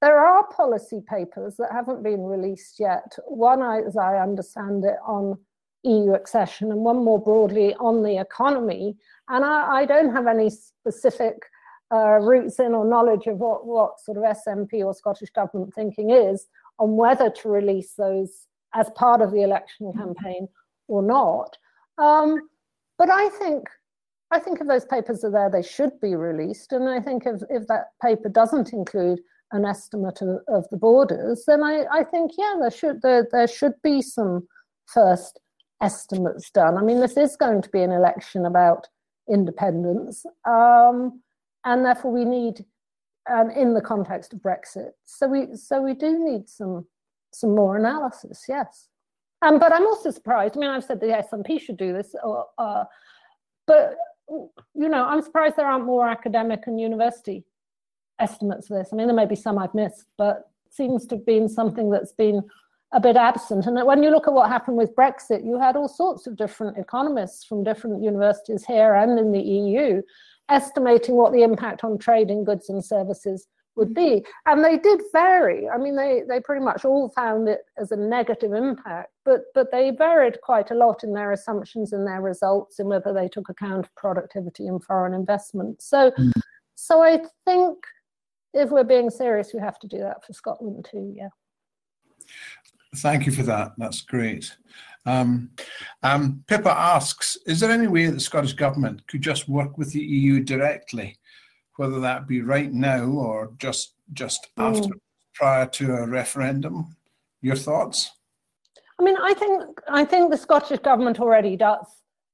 [SPEAKER 2] there are policy papers that haven't been released yet. One, as I understand it, on EU accession, and one more broadly on the economy. And I, I don't have any specific uh, roots in or knowledge of what, what sort of SNP or Scottish Government thinking is on whether to release those as part of the election mm-hmm. campaign or not. Um, but I think I think if those papers are there, they should be released. And I think if, if that paper doesn't include an estimate of, of the borders, then I, I think yeah, there should there, there should be some first estimates done. I mean, this is going to be an election about independence. Um, and therefore we need um, in the context of Brexit. So we so we do need some some more analysis, yes. Um, but I'm also surprised. I mean, I've said the SNP should do this, or, uh, but you know, I'm surprised there aren't more academic and university estimates of this. I mean, there may be some I've missed, but seems to have been something that's been a bit absent. And when you look at what happened with Brexit, you had all sorts of different economists from different universities here and in the EU estimating what the impact on trade in goods and services would be. And they did vary. I mean, they, they pretty much all found it as a negative impact, but, but they varied quite a lot in their assumptions and their results in whether they took account of productivity and foreign investment. So, mm. so I think if we're being serious, we have to do that for Scotland too, yeah.
[SPEAKER 4] Thank you for that. That's great. Um, um, Pippa asks, is there any way that the Scottish Government could just work with the EU directly, whether that be right now or just just mm. after, prior to a referendum? Your thoughts?
[SPEAKER 2] I mean, I think I think the Scottish Government already does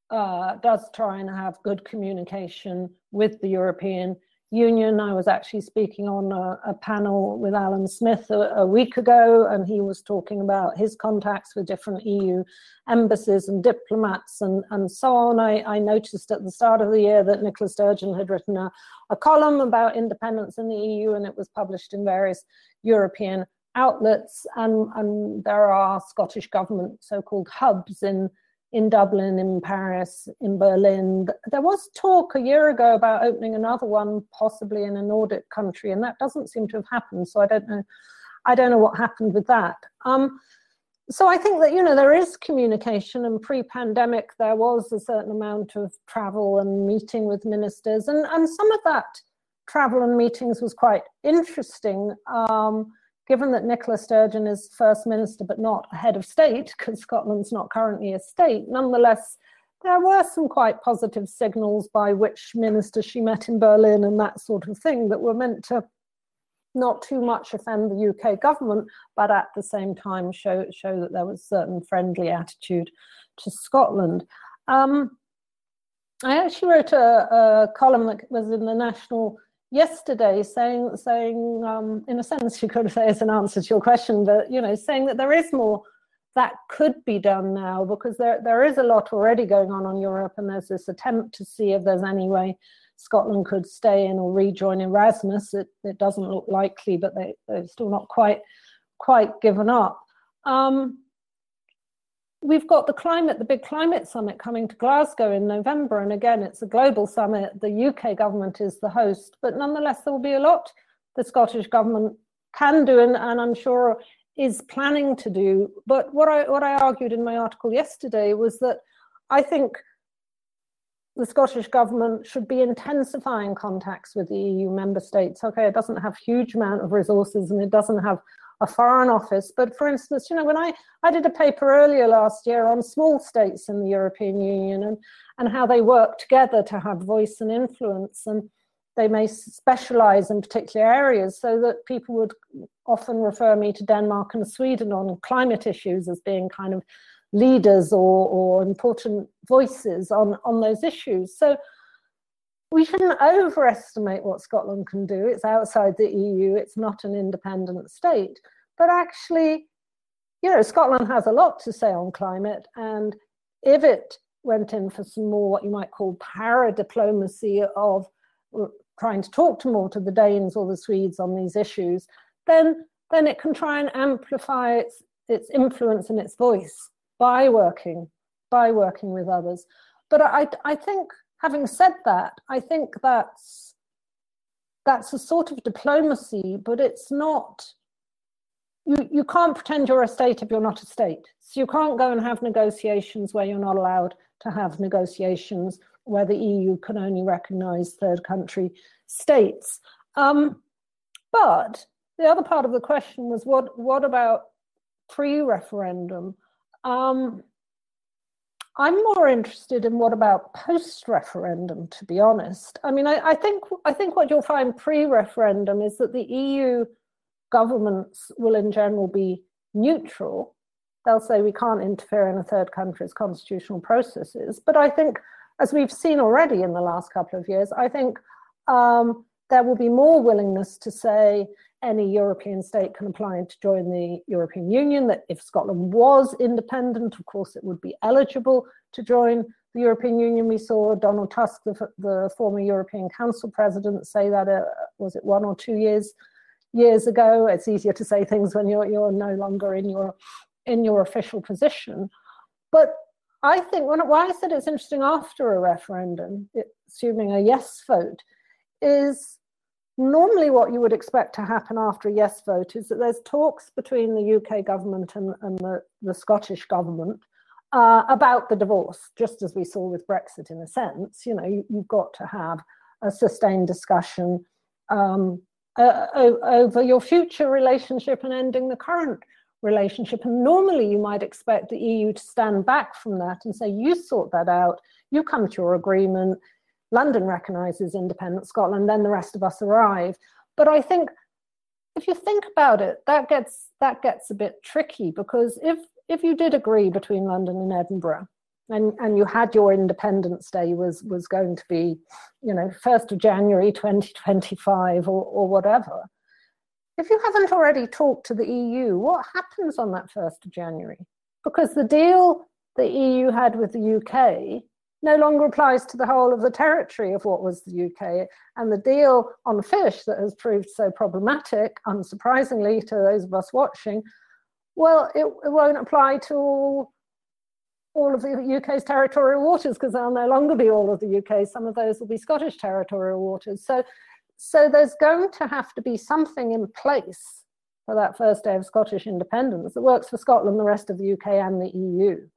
[SPEAKER 2] uh, does try and have good communication with the European Union. I was actually speaking on a, a panel with Alyn Smith a, a, week ago, and he was talking about his contacts with different EU embassies and diplomats and, and so on. I, I noticed at the start of the year that Nicola Sturgeon had written a, a column about independence in the EU, and it was published in various European outlets. And, and there are Scottish government so called hubs in in Dublin, in Paris, in Berlin. There was talk a year ago about opening another one, possibly in a Nordic country, and that doesn't seem to have happened. So I don't know. I don't know what happened with that. Um, so I think that you know there is communication, and pre-pandemic there was a certain amount of travel and meeting with ministers, and and some of that travel and meetings was quite interesting. Um, given that Nicola Sturgeon is First Minister but not head of state, because Scotland's not currently a state, nonetheless, there were some quite positive signals by which ministers she met in Berlin and that sort of thing that were meant to not too much offend the UK government, but at the same time show show that there was a certain friendly attitude to Scotland. Um, I actually wrote a, a column that was in the National yesterday saying saying um, in a sense you could say as an answer to your question that you know saying that there is more that could be done now because there there is a lot already going on in Europe and there's this attempt to see if there's any way Scotland could stay in or rejoin Erasmus. It, it doesn't look likely, but they, they're still not quite quite given up. Um, we've got the climate, the big climate summit coming to Glasgow in November. And again, it's a global summit. The UK government is the host, but nonetheless, there will be a lot the Scottish government can do, and, and I'm sure is planning to do. But what I what I argued in my article yesterday was that I think the Scottish government should be intensifying contacts with the EU member states. Okay, it doesn't have huge amount of resources and it doesn't have a foreign office. But for instance, you know, when I, I did a paper earlier last year on small states in the European Union and, and how they work together to have voice and influence, and they may specialize in particular areas, so that people would often refer me to Denmark and Sweden on climate issues as being kind of leaders or, or important voices on, on those issues. So we shouldn't overestimate what Scotland can do. It's outside the EU, it's not an independent state. But actually, you know, Scotland has a lot to say on climate. And if it went in for some more what you might call para diplomacy of trying to talk to more to the Danes or the Swedes on these issues, then then it can try and amplify its its influence and its voice by working by working with others. But I I think having said that, I think that's that's a sort of diplomacy, but it's not. You, you can't pretend you're a state if you're not a state. So you can't go and have negotiations where you're not allowed to have negotiations where the EU can only recognize third country states. Um, but the other part of the question was what, what about pre referendum? Um, I'm more interested in what about post-referendum, to be honest. I mean, I, I, think I think what you'll find pre-referendum is that the EU governments will in general be neutral. They'll say we can't interfere in a third country's constitutional processes. But I think, as we've seen already in the last couple of years, I think um, there will be more willingness to say any European state can apply to join the European Union, that if Scotland was independent, of course, it would be eligible to join the European Union. We saw Donald Tusk, the, the former European Council president, say that, uh, was it one or two years years ago? It's easier to say things when you're, you're no longer in your, in your official position. But I think, when, why I said it's interesting after a referendum, assuming a yes vote, is normally what you would expect to happen after a yes vote is that there's talks between the UK government and, and the, the Scottish government uh, about the divorce, just as we saw with Brexit in a sense. You know, you, have got to have a sustained discussion um, uh, over your future relationship and ending the current relationship. And normally you might expect the EU to stand back from that and say, you sort that out, you come to your agreement, London recognises independent Scotland, then the rest of us arrive. But I think if you think about it, that gets that gets a bit tricky because if if you did agree between London and Edinburgh, and and you had your Independence Day was was going to be, you know, first of January 2025 or or whatever. If you haven't already talked to the EU, what happens on that first of January? Because the deal the EU had with the UK no longer applies to the whole of the territory of what was the UK. And the deal on fish that has proved so problematic, unsurprisingly to those of us watching, well, it, it won't apply to all, all of the UK's territorial waters because they'll no longer be all of the UK. Some of those will be Scottish territorial waters. So, so there's going to have to be something in place for that first day of Scottish independence that works for Scotland, the rest of the UK, and the EU.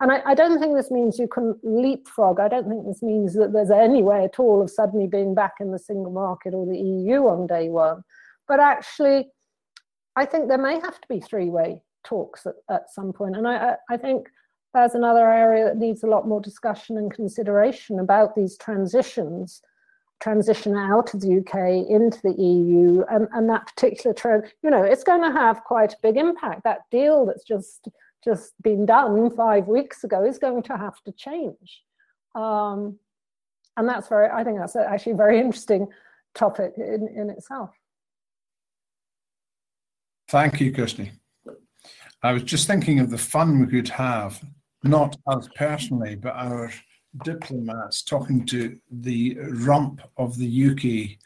[SPEAKER 2] And I, I, don't think this means you can leapfrog. I don't think this means that there's any way at all of suddenly being back in the single market or the EU on day one. But actually, I think there may have to be three way talks at, at some point. And I, I think there's another area that needs a lot more discussion and consideration about these transitions transition out of the UK into the EU and, and that particular trend, you know, it's going to have quite a big impact. That deal that's just just been done five weeks ago is going to have to change. Um, and that's very, I think that's actually a very interesting topic in, in itself.
[SPEAKER 4] Thank you, Kirsty. I was just thinking of the fun we could have, not us personally, but our diplomats talking to the rump of the UK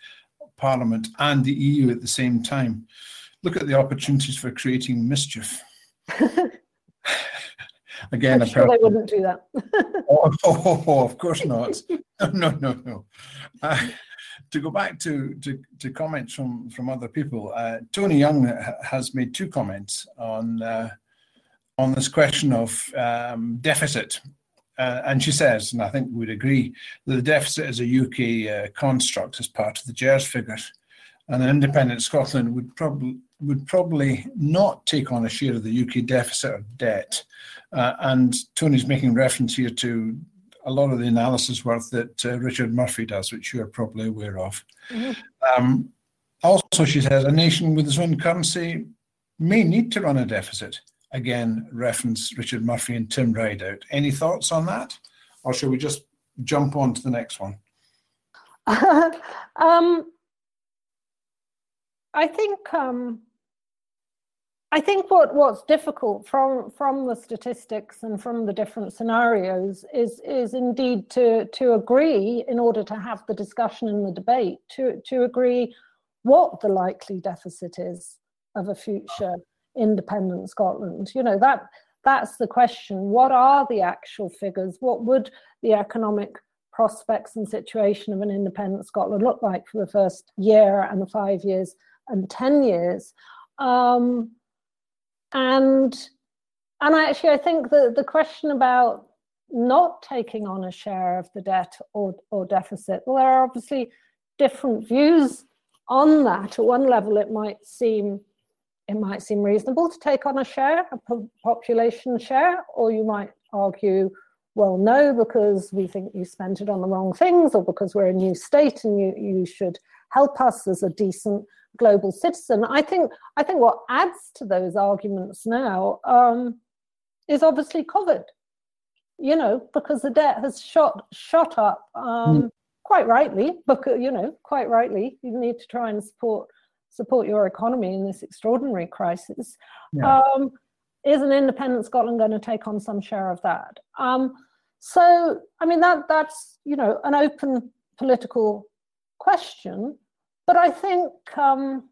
[SPEAKER 4] Parliament and the EU at the same time. Look at the opportunities for creating mischief. Again,
[SPEAKER 2] I'm sure they wouldn't do that.
[SPEAKER 4] oh, oh, oh, of course not. no, no, no. Uh, to go back to, to, to, comments from, from other people, uh, Tony Young has made two comments on uh, on this question of um, deficit. Uh, and she says, and I think we'd agree, that the deficit is a UK uh, construct as part of the GERS figures. And an independent Scotland would probably would probably not take on a share of the UK deficit of debt. Uh, and Tony's making reference here to a lot of the analysis work that uh, Richard Murphy does, which you're probably aware of. Mm-hmm. Um, also, she says a nation with its own currency may need to run a deficit. Again, reference Richard Murphy and Tim Rideout. Any thoughts on that? Or shall we just jump on to the next one?
[SPEAKER 2] um, I think um, I think what, what's difficult from from the statistics and from the different scenarios is is indeed to to agree in order to have the discussion and the debate to to agree what the likely deficit is of a future independent Scotland. You know that that's the question. What are the actual figures? What would the economic prospects and situation of an independent Scotland look like for the first year and the five years and ten years? Um, and and actually i think the, the question about not taking on a share of the debt or, or deficit well there are obviously different views on that at one level it might seem it might seem reasonable to take on a share a population share or you might argue well no because we think you spent it on the wrong things or because we're a new state and you, you should help us as a decent global citizen. I think I think what adds to those arguments now um, is obviously COVID. You know, because the debt has shot shot up um, mm. quite rightly. Because you know, quite rightly, you need to try and support support your economy in this extraordinary crisis. Yeah. Um, is an independent Scotland going to take on some share of that? Um, so, I mean, that that's you know an open political question. But I think um,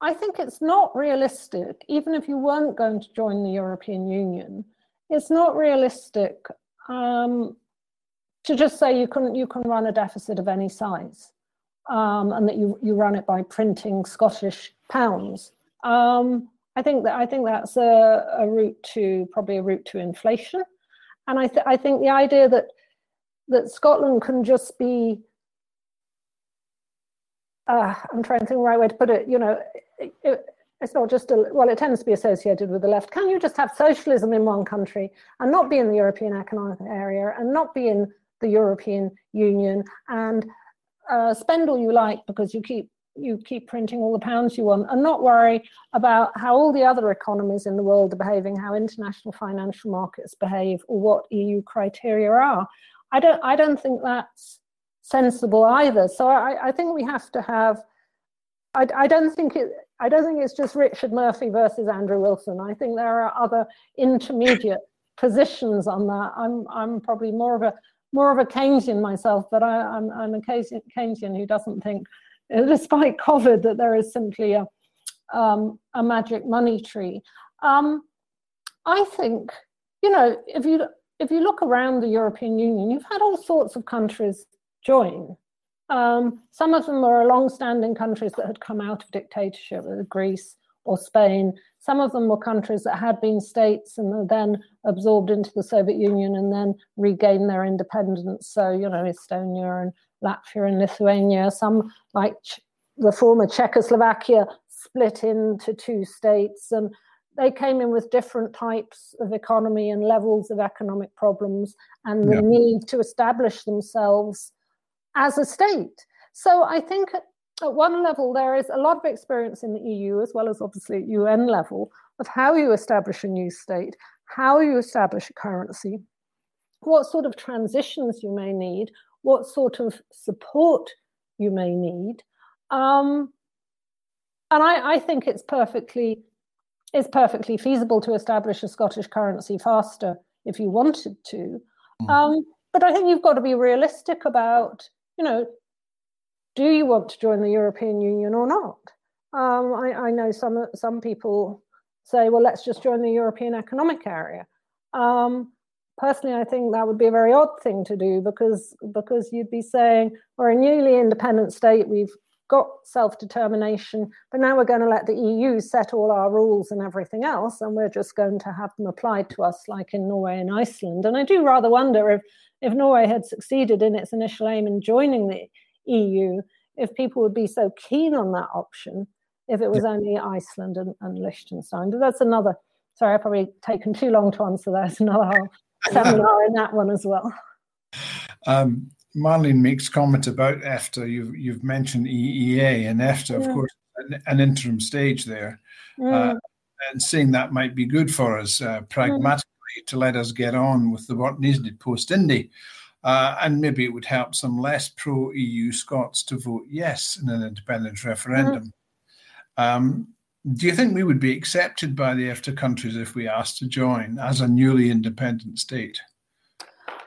[SPEAKER 2] I think it's not realistic, even if you weren't going to join the European Union, it's not realistic um, to just say you can you can run a deficit of any size, um, and that you you run it by printing Scottish pounds. Um, I think that I think that's a, a route to probably a route to inflation, and I th- I think the idea that that Scotland can just be uh, I'm trying to think the right way to put it, you know, it, it, it's not just a, well, it tends to be associated with the left. Can you just have socialism in one country and not be in the European Economic Area and not be in the European Union and uh, spend all you like because you keep you keep printing all the pounds you want and not worry about how all the other economies in the world are behaving, how international financial markets behave, or what EU criteria are. I don't I don't think that's sensible either. So I, I think we have to have. I, I don't think it. I don't think it's just Richard Murphy versus Andrew Wilson. I think there are other intermediate positions on that. I'm I'm probably more of a more of a Keynesian myself, but I, am I'm, I'm a Keynesian who doesn't think, despite COVID, that there is simply a um, a magic money tree. Um, I think you know if you if you look around the European Union, you've had all sorts of countries join. Um, some of them were long-standing countries that had come out of dictatorship, Greece or Spain. Some of them were countries that had been states and were then absorbed into the Soviet Union and then regained their independence. So, you know, Estonia and Latvia and Lithuania. Some, like the former Czechoslovakia, split into two states. And they came in with different types of economy and levels of economic problems and the yeah. need to establish themselves as a state. So I think at one level, there is a lot of experience in the EU, as well as obviously at UN level, of how you establish a new state, how you establish a currency, what sort of transitions you may need, what sort of support you may need. Um, and I, I, think it's perfectly it's perfectly feasible to establish a Scottish currency faster if you wanted to. Mm. Um, but I think you've got to be realistic about, you know, do you want to join the European Union or not? Um, I, I, know some some people say, well, let's just join the European Economic Area. Um, personally, I think that would be a very odd thing to do because because you'd be saying we're a newly independent state, we've got self-determination, but now we're going to let the EU set all our rules and everything else, and we're just going to have them applied to us like in Norway and Iceland. And I do rather wonder if if Norway had succeeded in its initial aim in joining the EU, if people would be so keen on that option if it was yeah. only Iceland and, and Liechtenstein. But that's another, sorry, I've probably taken too long to answer that. Another whole seminar in that one as well.
[SPEAKER 4] Um, Marlene makes comment about EFTA. You've, you've mentioned EEA and EFTA, of course, an, an, interim stage there. Mm. Uh, and saying that might be good for us uh, pragmatically mm. To let us get on with the work needed post Indy. Uh, and maybe it would help some less pro EU Scots to vote yes in an independence referendum. Mm. Um, do you think we would be accepted by the EFTA countries if we asked to join as a newly independent state?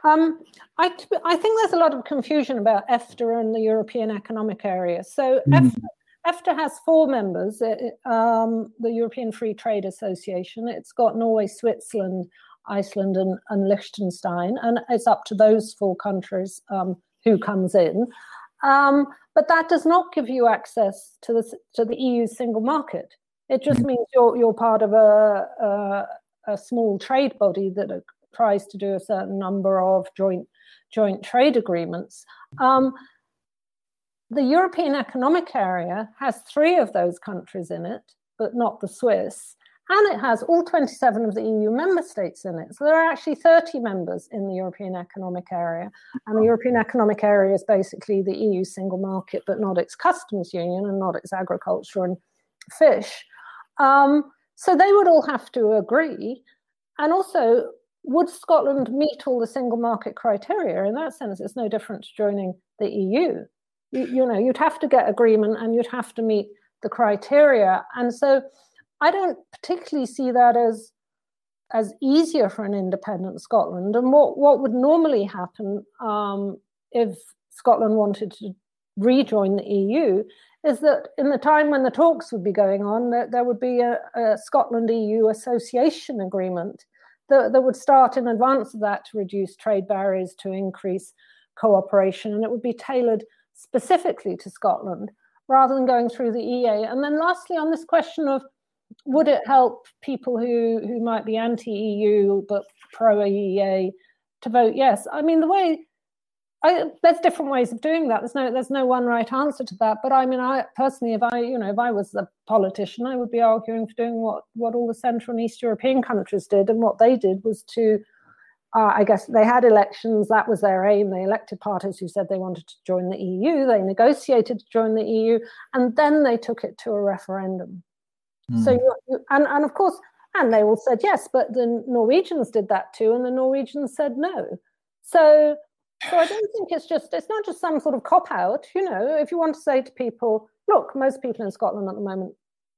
[SPEAKER 2] Um, I, I, think there's a lot of confusion about EFTA and the European Economic Area. So mm. EFTA, EFTA, has four members, it, um, the European Free Trade Association. It's got Norway, Switzerland, Iceland, and, and Liechtenstein, and it's up to those four countries um, who comes in. Um, but that does not give you access to the to the EU single market. It just mm. means you're you're part of a, a, a small trade body that tries to do a certain number of joint joint trade agreements. Um, the European Economic Area has three of those countries in it, but not the Swiss. And it has all 27 of the EU member states in it. So there are actually 30 members in the European Economic Area. And the European Economic Area is basically the EU single market, but not its customs union and not its agriculture and fish. Um, so they would all have to agree. And also, would Scotland meet all the single market criteria? In that sense, it's no different to joining the EU. You, you know, you'd have to get agreement and you'd have to meet the criteria. And so I don't particularly see that as as easier for an independent Scotland. And what, what would normally happen um, if Scotland wanted to rejoin the EU is that in the time when the talks would be going on, that there would be a, a Scotland EU association agreement that, that would start in advance of that to reduce trade barriers, to increase cooperation, and it would be tailored specifically to Scotland rather than going through the EA. And then lastly, on this question of would it help people who, who might be anti-EU but pro-EEA to vote yes? I mean, the way I, there's different ways of doing that. There's no there's no one right answer to that. But I mean, I personally, if I you know if I was a politician, I would be arguing for doing what what all the Central and East European countries did, and what they did was to, uh, I guess they had elections. That was their aim. They elected parties who said they wanted to join the EU. They negotiated to join the EU, and then they took it to a referendum. Mm. So you, you and and of course, and they all said yes, but the Norwegians did that too, and the Norwegians said no. So so I don't think it's just it's not just some sort of cop out. You know, if you want to say to people, look, most people in Scotland at the moment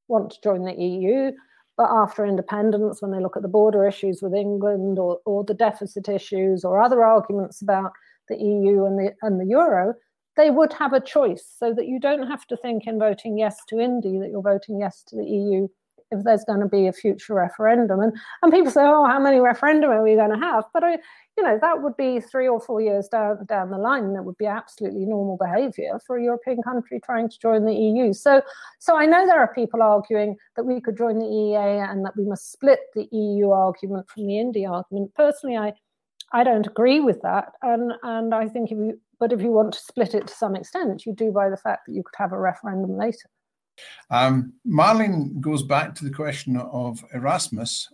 [SPEAKER 2] want to join the EU, but after independence, when they look at the border issues with England or, or the deficit issues or other arguments about the EU and the and the euro, they would have a choice so that you don't have to think in voting yes to Indy that you're voting yes to the EU if there's going to be a future referendum. And and people say, oh, how many referendum are we going to have? But I, you know, that would be three or four years down down the line, and it would be absolutely normal behaviour for a European country trying to join the EU. So, so I know there are people arguing that we could join the EEA and that we must split the EU argument from the Indy argument. Personally, I I don't agree with that, and and I think if you but if you want to split it to some extent, you do by the fact that you could have a referendum later.
[SPEAKER 4] Um, Marlene goes back to the question of Erasmus.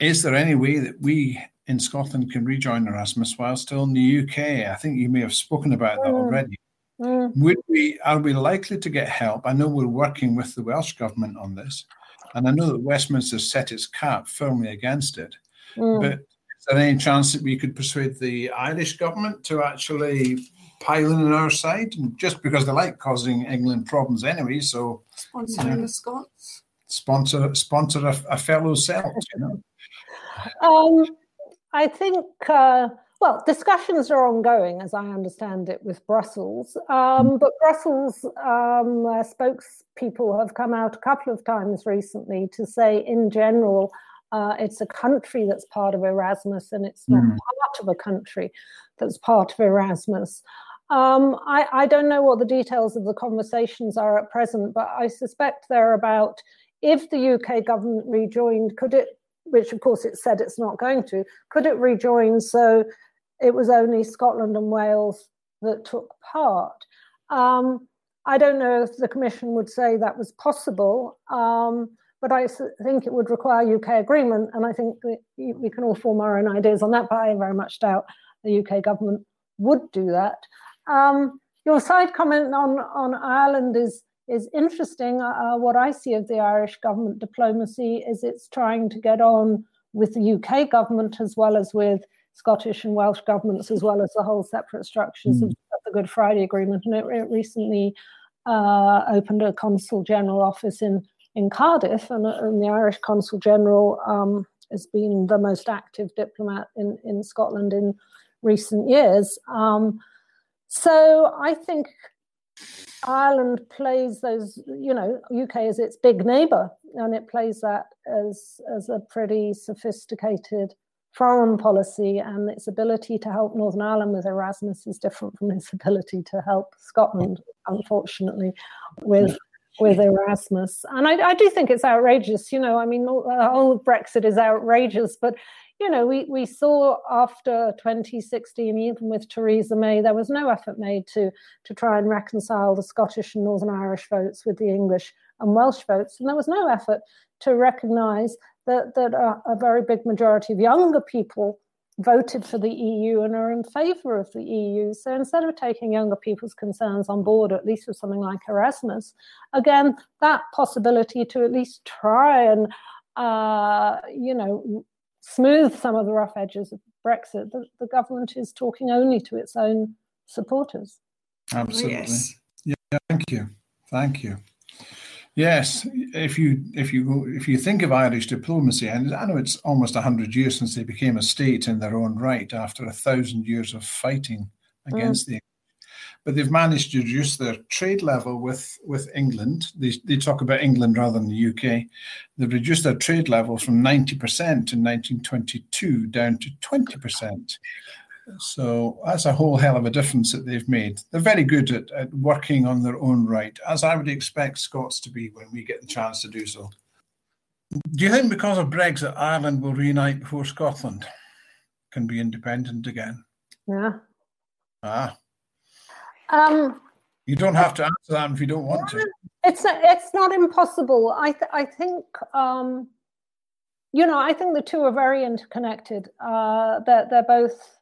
[SPEAKER 4] Is there any way that we in Scotland can rejoin Erasmus while still in the UK? I think you may have spoken about that mm. already. Mm. Would we are we likely to get help? I know we're working with the Welsh government on this, and I know that Westminster set its cap firmly against it. Mm. But is there any chance that we could persuade the Irish government to actually piling on our side, just because they like causing England problems anyway. So
[SPEAKER 3] sponsoring you know, the Scots,
[SPEAKER 4] sponsor sponsor a, a fellow Celt. You know.
[SPEAKER 2] Um, I think. Uh, well, discussions are ongoing, as I understand it, with Brussels. Um, hmm. but Brussels um, uh, spokespeople have come out a couple of times recently to say, in general, uh, it's a country that's part of Erasmus and it's not mm. part of a country that's part of Erasmus. Um, I, I, don't know what the details of the conversations are at present, but I suspect they're about if the UK government rejoined, could it, which of course it said it's not going to, could it rejoin so it was only Scotland and Wales that took part? Um, I don't know if the Commission would say that was possible. Um, but I think it would require UK agreement, and I think we can all form our own ideas on that. But I very much doubt the UK government would do that. Um, your side comment on on Ireland is is interesting. Uh, uh what I see of the Irish government diplomacy is it's trying to get on with the UK government as well as with Scottish and Welsh governments, as well as the whole separate structures mm. of, of, the Good Friday Agreement. And it, it recently uh, opened a consul general office in in Cardiff, and, and the Irish Consul General um, has been the most active diplomat in, in Scotland in recent years. Um, so I think Ireland plays those, you know, UK is its big neighbour, and it plays that as as a pretty sophisticated foreign policy, and its ability to help Northern Ireland with Erasmus is different from its ability to help Scotland, unfortunately, with with Erasmus. And I, I, do think it's outrageous. You know, I mean, all, whole Brexit is outrageous, but you know, we, we saw after 2016, even with Theresa May, there was no effort made to, to try and reconcile the Scottish and Northern Irish votes with the English and Welsh votes. And there was no effort to recognise that, that a, a very big majority of younger people voted for the EU and are in favour of the EU. So instead of taking younger people's concerns on board, at least with something like Erasmus, again, that possibility to at least try and, uh, you know, smooth some of the rough edges of Brexit, the, the government is talking only to its own supporters.
[SPEAKER 4] Absolutely. Yes. Yeah, thank you. Thank you. Yes, if you if you go, if you think of Irish diplomacy, and I know it's almost hundred years since they became a state in their own right after a thousand years of fighting against mm. the but they've managed to reduce their trade level with, with England. They, they talk about England rather than the UK. They've reduced their trade level from 90% in 1922 down to 20%. So that's a whole hell of a difference that they've made. They're very good at, at working on their own right, as I would expect Scots to be when we get the chance to do so. Do you think because of Brexit, Ireland will reunite before Scotland can be independent again?
[SPEAKER 2] Yeah.
[SPEAKER 4] Ah.
[SPEAKER 2] Um,
[SPEAKER 4] you don't have to answer that if you don't want to.
[SPEAKER 2] It's it's not impossible. I th- I think um, you know I think the two are very interconnected. Uh, they're they're both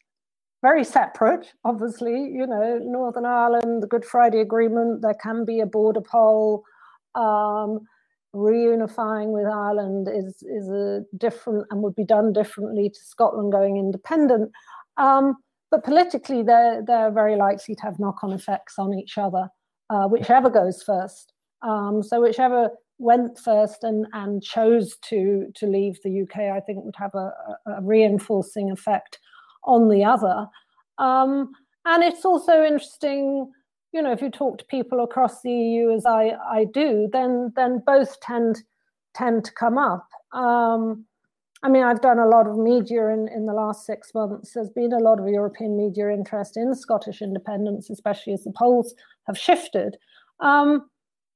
[SPEAKER 2] very separate, obviously. You know, Northern Ireland, the Good Friday Agreement, there can be a border poll. Um, reunifying with Ireland is is a different and would be done differently to Scotland going independent. Um, but politically, they're they're very likely to have knock-on effects on each other, uh, whichever goes first. Um, so whichever went first and and chose to to leave the UK, I think would have a, a reinforcing effect on the other. Um, and it's also interesting, you know, if you talk to people across the EU as I, I do, then then both tend tend to come up. Um, I mean, I've done a lot of media in, in the last six months. There's been a lot of European media interest in Scottish independence, especially as the polls have shifted. Um,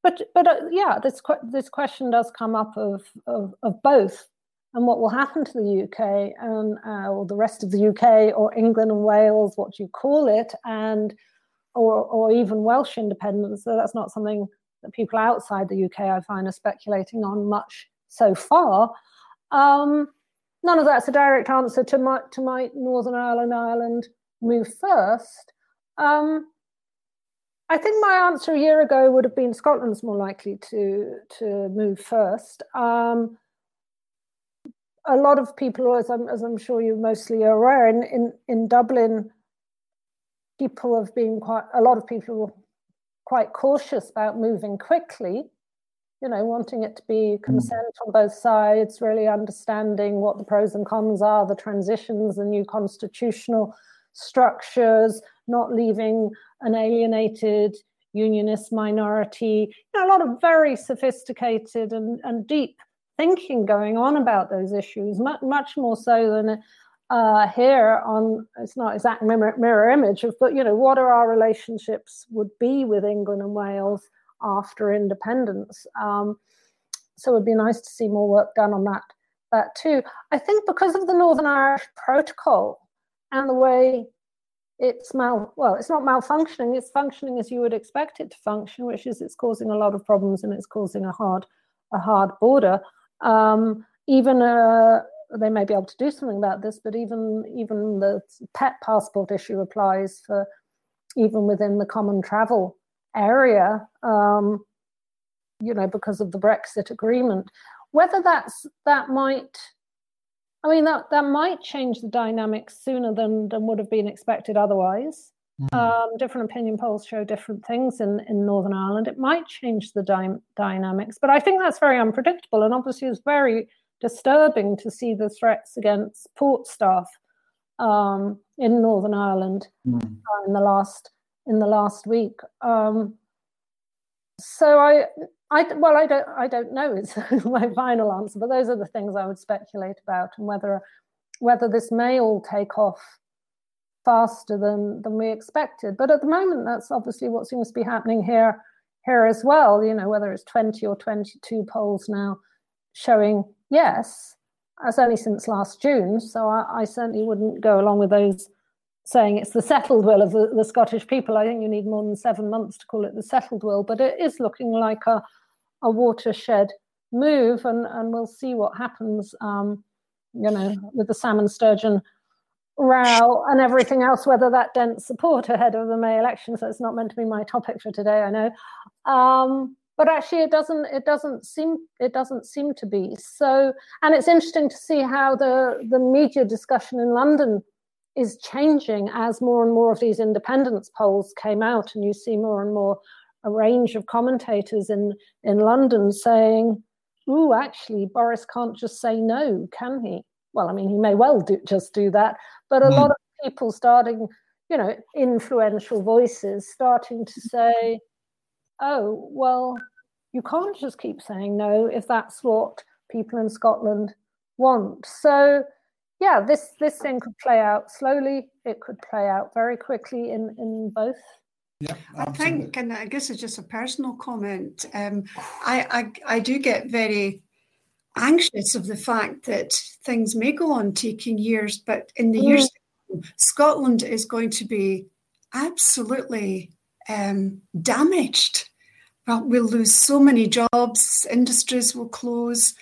[SPEAKER 2] but but uh, yeah, this this question does come up of, of, of both and what will happen to the UK and uh, or the rest of the UK or England and Wales, what you call it, and or or even Welsh independence. So that's not something that people outside the UK I find are speculating on much so far. Um, none of that's a direct answer to my to my Northern Ireland Ireland move first. Um, I think my answer a year ago would have been Scotland's more likely to to move first. Um, a lot of people, as I'm, as I'm sure you mostly are aware, in, in, in Dublin, people have been quite a lot of people quite cautious about moving quickly you know wanting it to be hmm. consent on both sides really understanding what the pros and cons are the transitions the new constitutional structures not leaving an alienated unionist minority you know a lot of very sophisticated and, and deep thinking going on about those issues much, much more so than uh, here on it's not exact mirror, mirror image of but you know what are our relationships would be with england and wales after independence. Um, so it'd be nice to see more work done on that. That too i think because of the northern irish protocol and the way it's mal well it's not malfunctioning it's functioning as you would expect it to function which is it's causing a lot of problems and it's causing a hard a hard border. Um, even a they may be able to do something about this, but even even the pet passport issue applies for even within the common travel area. Um, you know, because of the Brexit agreement. Whether that's that might, I mean, that that might change the dynamics sooner than than would have been expected otherwise. Mm. Um, different opinion polls show different things in, in Northern Ireland. It might change the dy- dynamics, but I think that's very unpredictable and obviously is very disturbing to see the threats against port staff um, in Northern Ireland mm. uh, in the last in the last week. Um, so I, I well, I don't, I don't know. Is my final answer, but those are the things I would speculate about, and whether whether this may all take off faster than than we expected. But at the moment, that's obviously what seems to be happening here here as well. You know, whether it's twenty or twenty two polls now showing yes, as only since last June. So I, I, certainly wouldn't go along with those saying it's the settled will of the, the, Scottish people. I think you need more than seven months to call it the settled will, but it is looking like a, a watershed move, and, and we'll see what happens. Um, you know, with the Salmond sturgeon row and everything else, whether that dents support ahead of the May election. So it's not meant to be my topic for today, I know. Um, but actually it doesn't it doesn't seem it doesn't seem to be so and it's interesting to see how the the media discussion in london is changing as more and more of these independence polls came out and you see more and more a range of commentators in in london saying oh actually boris can't just say no can he well i mean he may well do, just do that but a mm. lot of people starting you know influential voices starting to say oh, well, you can't just keep saying no if that's what people in Scotland want. So, yeah, this, this thing could play out slowly. It could play out very quickly in, in both.
[SPEAKER 3] Yeah, I think, and I guess it's just a personal comment. Um, I, I I do get very anxious of the fact that things may go on taking years, but in the mm. years Scotland is going to be absolutely um, damaged. Well, we'll lose so many jobs, industries will close.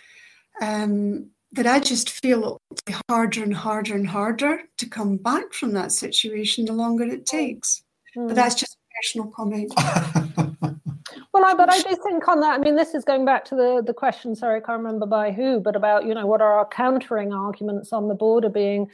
[SPEAKER 3] Um, that I just feel it will be harder and harder and harder to come back from that situation the longer it takes. Mm. But hmm. that's just a personal comment.
[SPEAKER 2] well, I, but I do think on that. I mean, this is going back to the the question. Sorry, I can't remember by who, but about you know what are our countering arguments on the border being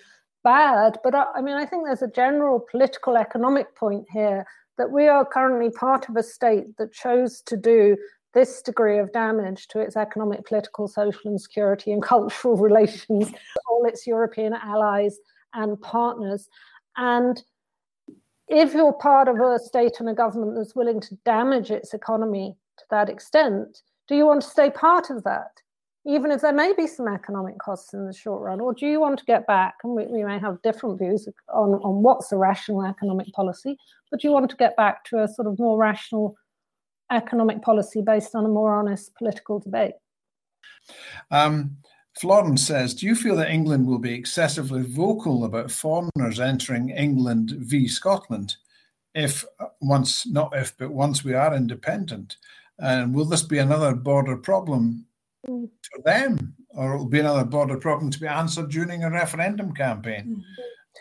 [SPEAKER 2] bad. But I, I mean, I think there's a general political economic point here that we are currently part of a state that chose to do this degree of damage to its economic, political, social, and security and cultural relations, all its European allies and partners. And if you're part of a state and a government that's willing to damage its economy to that extent, do you want to stay part of that? even if there may be some economic costs in the short run? Or do you want to get back, and we, we may have different views on, on what's a rational economic policy, but do you want to get back to a sort of more rational economic policy based on a more honest political debate?
[SPEAKER 4] Um, Florence says, Do you feel that England will be excessively vocal about foreigners entering England v Scotland if once, not if, but once we are independent? And will this be another border problem for them, or it'll be another border problem to be answered during a referendum campaign.
[SPEAKER 2] Mean,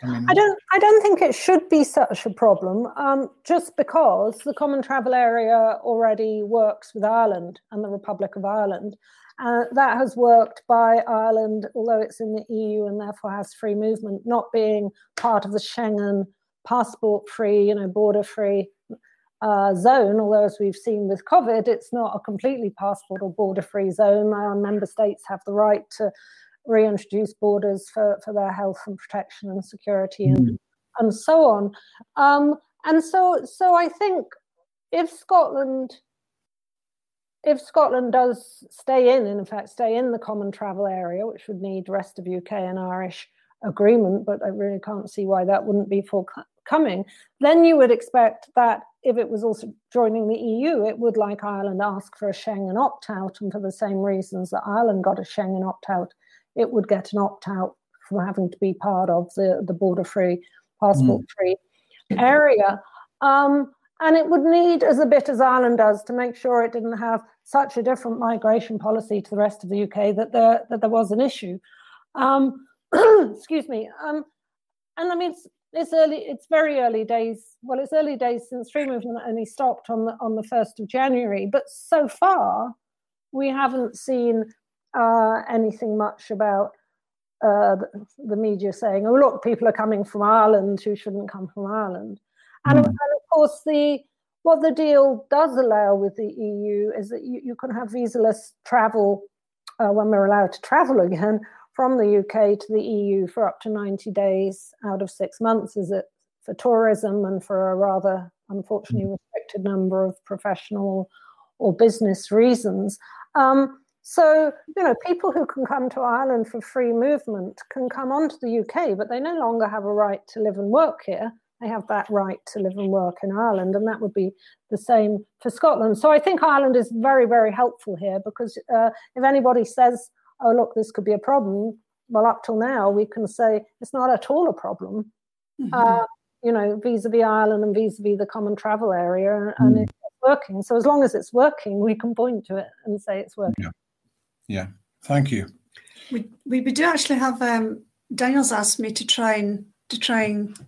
[SPEAKER 2] I don't. I don't think it should be such a problem, um, just because the Common Travel Area already works with Ireland and the Republic of Ireland. Uh, that has worked by Ireland, although it's in the EU and therefore has free movement, not being part of the Schengen passport free, you know, border free uh, zone, although as we've seen with COVID, it's not a completely passport or border free zone. Our member states have the right to reintroduce borders for, for their health and protection and security and, mm. and so on. Um, and so, so I think if Scotland if Scotland does stay in, in fact, stay in the common travel area, which would need rest of UK and Irish agreement, but I really can't see why that wouldn't be forthcoming, then you would expect that if it was also joining the EU, it would, like Ireland, ask for a Schengen opt out. And for the same reasons that Ireland got a Schengen opt out, it would get an opt out from having to be part of the, the border free, passport free mm. area. Um, and it would need as a bit as Ireland does to make sure it didn't have such a different migration policy to the rest of the UK that there that there was an issue. Um, excuse me. Um, and I mean, it's, it's early. It's very early days. Well, it's early days since free movement only stopped on the on the first of January. But so far, we haven't seen uh, anything much about uh, the, the, media saying, "Oh, look, people are coming from Ireland who shouldn't come from Ireland." And, mm. and of course, the what the deal does allow with the EU is that you, you can have visaless travel uh, when we're allowed to travel again from the UK to the EU for up to 90 days out of six months. Is it for tourism and for a rather unfortunately mm. restricted number of professional or business reasons? Um, so, you know, people who can come to Ireland for free movement can come onto the UK, but they no longer have a right to live and work here they have that right to live and work in Ireland, and that would be the same for Scotland. So I think Ireland is very, very helpful here because uh, if anybody says, "Oh, look, this could be a problem," well, up till now we can say it's not at all a problem. Mm-hmm. Uh, you know, vis-a-vis Ireland and vis-a-vis the common travel area, and mm. it's working. So as long as it's working, we can point to it and say it's working.
[SPEAKER 4] Yeah, yeah. Thank you.
[SPEAKER 3] We we, we do actually have. Um, Daniel's asked me to try and to try and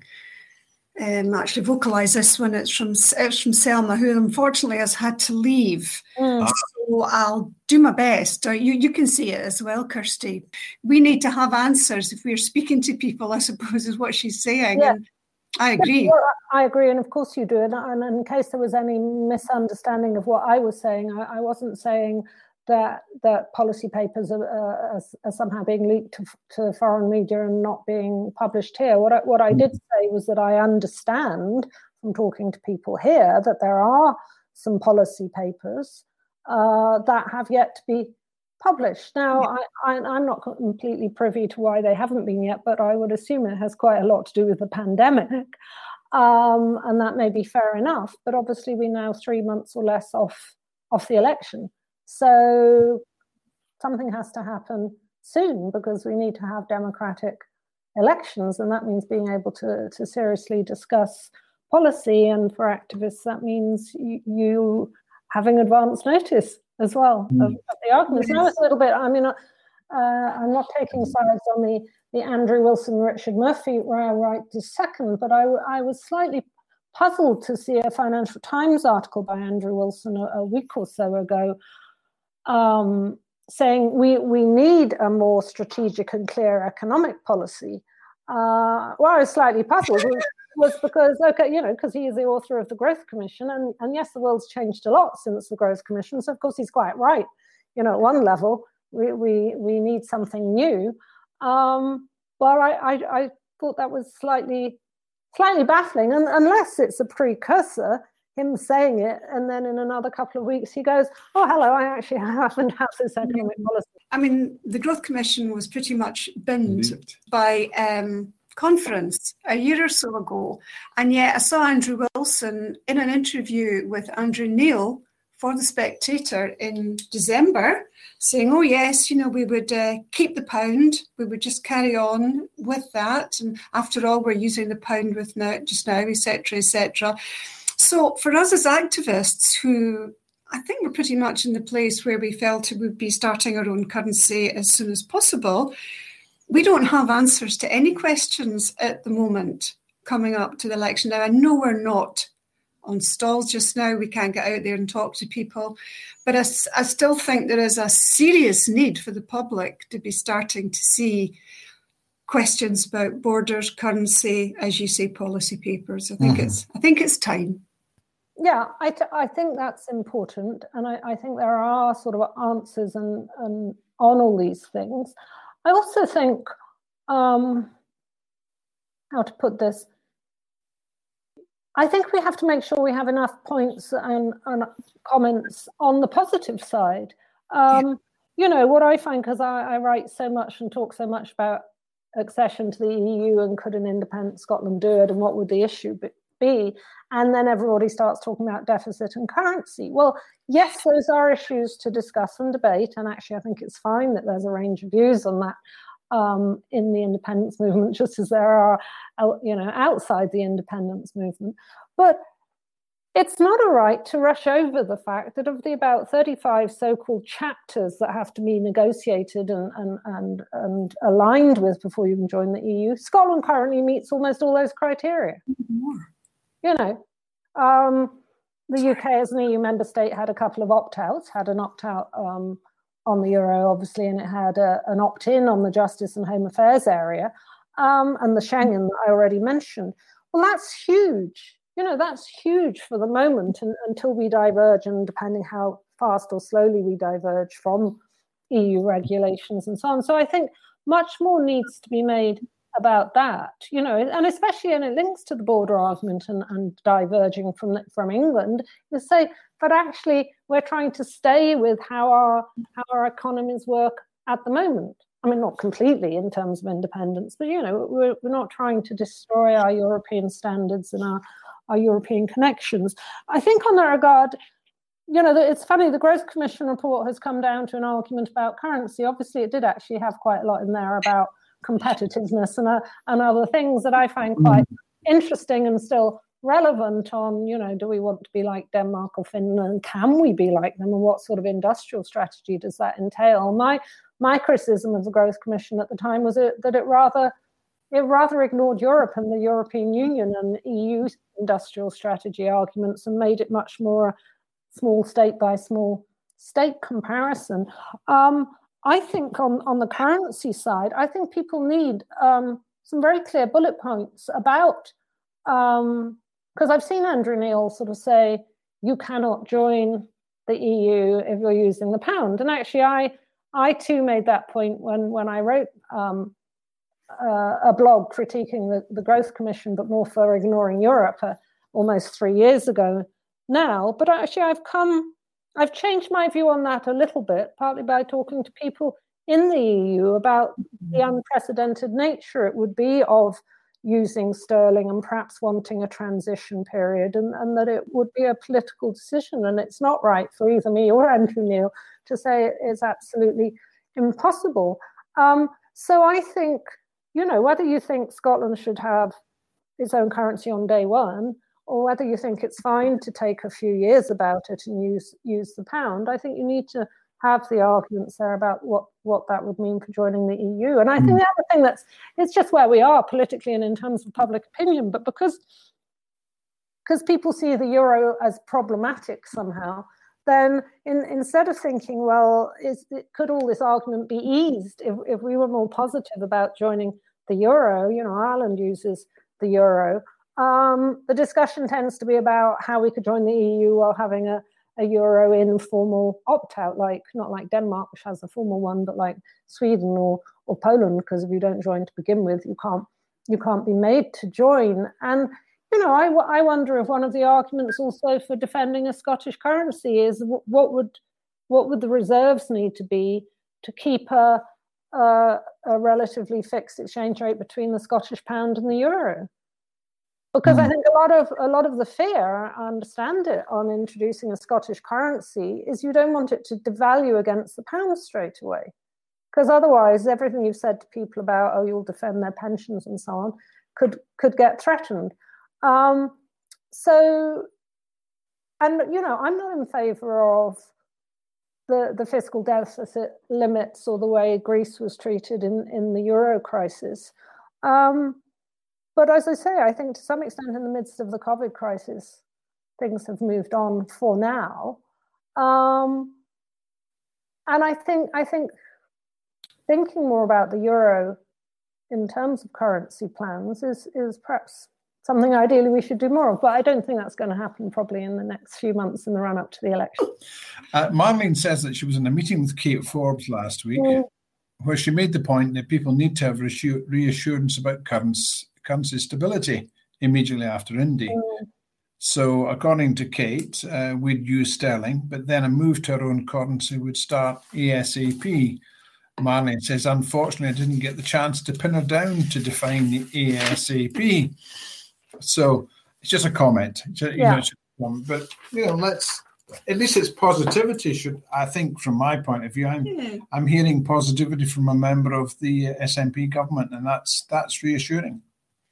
[SPEAKER 3] um, actually vocalise this one. It's from it's from Selma, who unfortunately has had to leave. Mm. So I'll do my best. Uh, you you can see it as well, Kirsty. We need to have answers if we're speaking to people. I suppose is what she's saying. Yeah. I agree.
[SPEAKER 2] I agree, and of course you do. And, and, in case there was any misunderstanding of what I was saying, I, I wasn't saying that that policy papers are, are, are somehow being leaked to, to, foreign media and not being published here. What I, what I did say was that I understand from talking to people here that there are some policy papers uh, that have yet to be published. Now, I, am not completely privy to why they haven't been yet, but I would assume it has quite a lot to do with the pandemic. Um, and that may be fair enough. But obviously, we're now three months or less off off the election. So something has to happen soon because we need to have democratic elections, and that means being able to, to seriously discuss policy. And for activists, that means you, you having advance notice as well mm. of, of, the arguments. Yes. Now it's a little bit, I mean, uh, I'm not taking sides on the, the Andrew Wilson, Richard Murphy right this second, but I, I was slightly puzzled to see a Financial Times article by Andrew Wilson a, a week or so ago um, saying we, we need a more strategic and clear economic policy. Uh, well, I was slightly puzzled was because, okay, you know, because he is the author of the Growth Commission, and, and yes, the world's changed a lot since the Growth Commission. So, of course, he's quite right. You know, at one level, we, we, we need something new. Um, but I, I, I thought that was slightly slightly baffling, and unless it's a precursor him saying it, and then in another couple of weeks he goes, "Oh, hello, I actually haven't had this economic policy."
[SPEAKER 3] I mean, the Growth Commission was pretty much binned by um, conference a year or so ago, and yet I saw Andrew Wilson in an interview with Andrew Neil for the Spectator in December, saying, "Oh yes, you know, we would uh, keep the pound, we would just carry on with that, and after all, we're using the pound with now just now, etc., etc." So, for us as activists who I think we're pretty much in the place where we felt we would be starting our own currency as soon as possible. We don't have answers to any questions at the moment coming up to the election. Now, I know we're not on stalls just now. We can't get out there and talk to people. But I, I still think there is a serious need for the public to be starting to see questions about borders, currency, as you say, policy papers. I think mm-hmm. it's I think it's time.
[SPEAKER 2] Yeah, I, t- I think that's important, and I, I think there are sort of answers and, and on all these things. I also think um, how to put this. I think we have to make sure we have enough points and, and comments on the positive side. Um. You know, what I find, because I, I, write so much and talk so much about accession to the EU and could an independent Scotland do it and what would the issue be? And then everybody starts talking about deficit and currency. Well, yes, those are issues to discuss and debate. And actually, I think it's fine that there's a range of views on that um, in the independence movement, just as there are, uh, you know, outside the independence movement. But it's not a right to rush over the fact that of the about 35 so-called chapters that have to be negotiated and, and, and, and aligned with before you can join the EU, Scotland currently meets almost all those criteria. You know, um, the UK as an EU member state had a couple of opt-outs, had an opt-out um, on the euro, obviously, and it had a, an opt-in on the justice and home affairs area, um, and the Schengen that I already mentioned. Well, that's huge you know that's huge for the moment and, until we diverge and depending how fast or slowly we diverge from eu regulations and so on so i think much more needs to be made about that you know and especially and it links to the border argument and, and diverging from from england is say but actually we're trying to stay with how our how our economies work at the moment I mean, not completely in terms of independence, but you know, we're, we're not trying to destroy our European standards and our, our European connections. I think on that regard, you know, it's funny, the Growth Commission report has come down to an argument about currency. Obviously, it did actually have quite a lot in there about competitiveness and, uh, and other things that I find quite interesting and still relevant on, you know, do we want to be like Denmark or Finland? Can we be like them? And what sort of industrial strategy does that entail? My, my criticism of the Growth Commission at the time was it, that it rather it rather ignored Europe and the European Union and EU industrial strategy arguments and made it much more small state by small state comparison. Um, I think on, on the currency side, I think people need um, some very clear bullet points about, because um, I've seen Andrew Neil sort of say, you cannot join the EU if you're using the pound. And actually, I I too made that point when when I wrote um, uh, a blog critiquing the, the Growth Commission, but more for ignoring Europe uh, almost three years ago now. But actually, I've come, I've changed my view on that a little bit, partly by talking to people in the EU about the mm-hmm. unprecedented nature it would be of using sterling and perhaps wanting a transition period, and, and that it would be a political decision. And it's not right for either me or Andrew Neil to say it's absolutely impossible. Um, so I think you know, whether you think Scotland should have its own currency on day one, or whether you think it's fine to take a few years about it and use use the pound, I think you need to have the arguments there about what what that would mean for joining the EU. And I think mm. the other thing that's it's just where we are politically and in terms of public opinion, but because because people see the euro as problematic somehow, then in, instead of thinking, well, is, could all this argument be eased if, if we were more positive about joining the euro? You know, Ireland uses the euro. Um, the discussion tends to be about how we could join the EU while having a, a euro informal opt out, like not like Denmark, which has a formal one, but like Sweden or, or Poland, because if you don't join to begin with, you can't you can't be made to join. And you know, I, I wonder if one of the arguments also for defending a Scottish currency is what would what would the reserves need to be to keep a, a, a relatively fixed exchange rate between the Scottish pound and the euro? Because mm. I think a lot of a lot of the fear, I understand it, on introducing a Scottish currency is you don't want it to devalue against the pound straight away. Because otherwise, everything you've said to people about, oh, you'll defend their pensions and so on, could could get threatened. Um, so, and you know, I'm not in favour of the, the fiscal deficit limits or the way Greece was treated in, in the euro crisis. Um, but as I say, I think to some extent in the midst of the COVID crisis, things have moved on for now. Um, and I think I think thinking more about the euro in terms of currency plans is is perhaps something ideally we should do more of. But I don't think that's going to happen probably in the next few months in the run up to the election.
[SPEAKER 4] Uh, Marlene says that she was in a meeting with Kate Forbes last week, mm. where she made the point that people need to have reassurance about currency, currency stability immediately after Indy. Mm. So, according to Kate, uh, we'd use sterling, but then a move to our own currency would start ASAP. Marlene says, unfortunately, I didn't get the chance to pin her down to define the ASAP. So it's just a comment. You yeah. Know, but you know, let's at least it's positivity. Should I think from my point of view, I'm yeah. I'm hearing positivity from a member of the SNP government, and that's that's reassuring.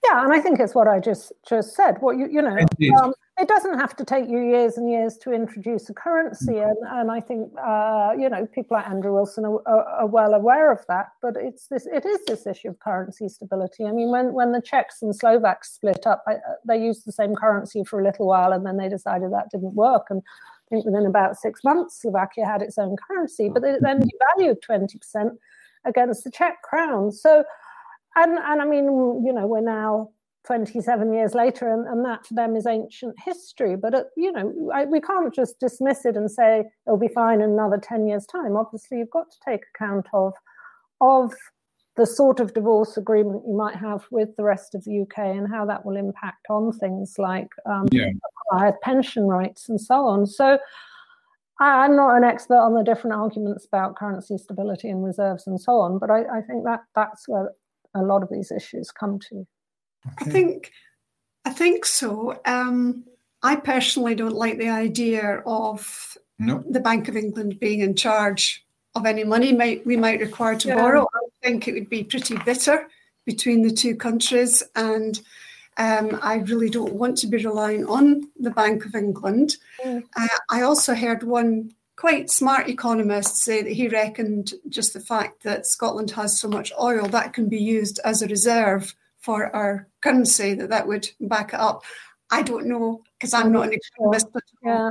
[SPEAKER 2] Yeah, and I think it's what I just just said. What you you know, um, it doesn't have to take you years and years to introduce a currency, mm. and, and I think uh, you know people like Andrew Wilson are, are, are, well aware of that. But it's this it is this issue of currency stability. I mean, when when the Czechs and Slovaks split up, I, they used the same currency for a little while, and then they decided that didn't work. And I think within about six months, Slovakia had its own currency, but it then devalued twenty percent against the Czech crown. So, and and I mean, you know, we're now 27 years later, and, and that to them is ancient history. But, uh, you know, I, we can't just dismiss it and say it'll be fine in another 10 years' time. Obviously, you've got to take account of, of the sort of divorce agreement you might have with the rest of the UK and how that will impact on things like um, yeah. pension rights and so on. So, I'm not an expert on the different arguments about currency stability and reserves and so on, but I, I think that that's where a lot of these issues come to.
[SPEAKER 3] Okay. I think I think so. Um, I personally don't like the idea of
[SPEAKER 4] nope.
[SPEAKER 3] the Bank of England being in charge of any money might, we might require to yeah. borrow. I think it would be pretty bitter between the two countries, and um, I really don't want to be relying on the Bank of England. Mm. Uh, I also heard one quite smart economists say that he reckoned just the fact that Scotland has so much oil that can be used as a reserve for our currency that that would back it up. I don't know because I'm not an economist.
[SPEAKER 2] Yeah.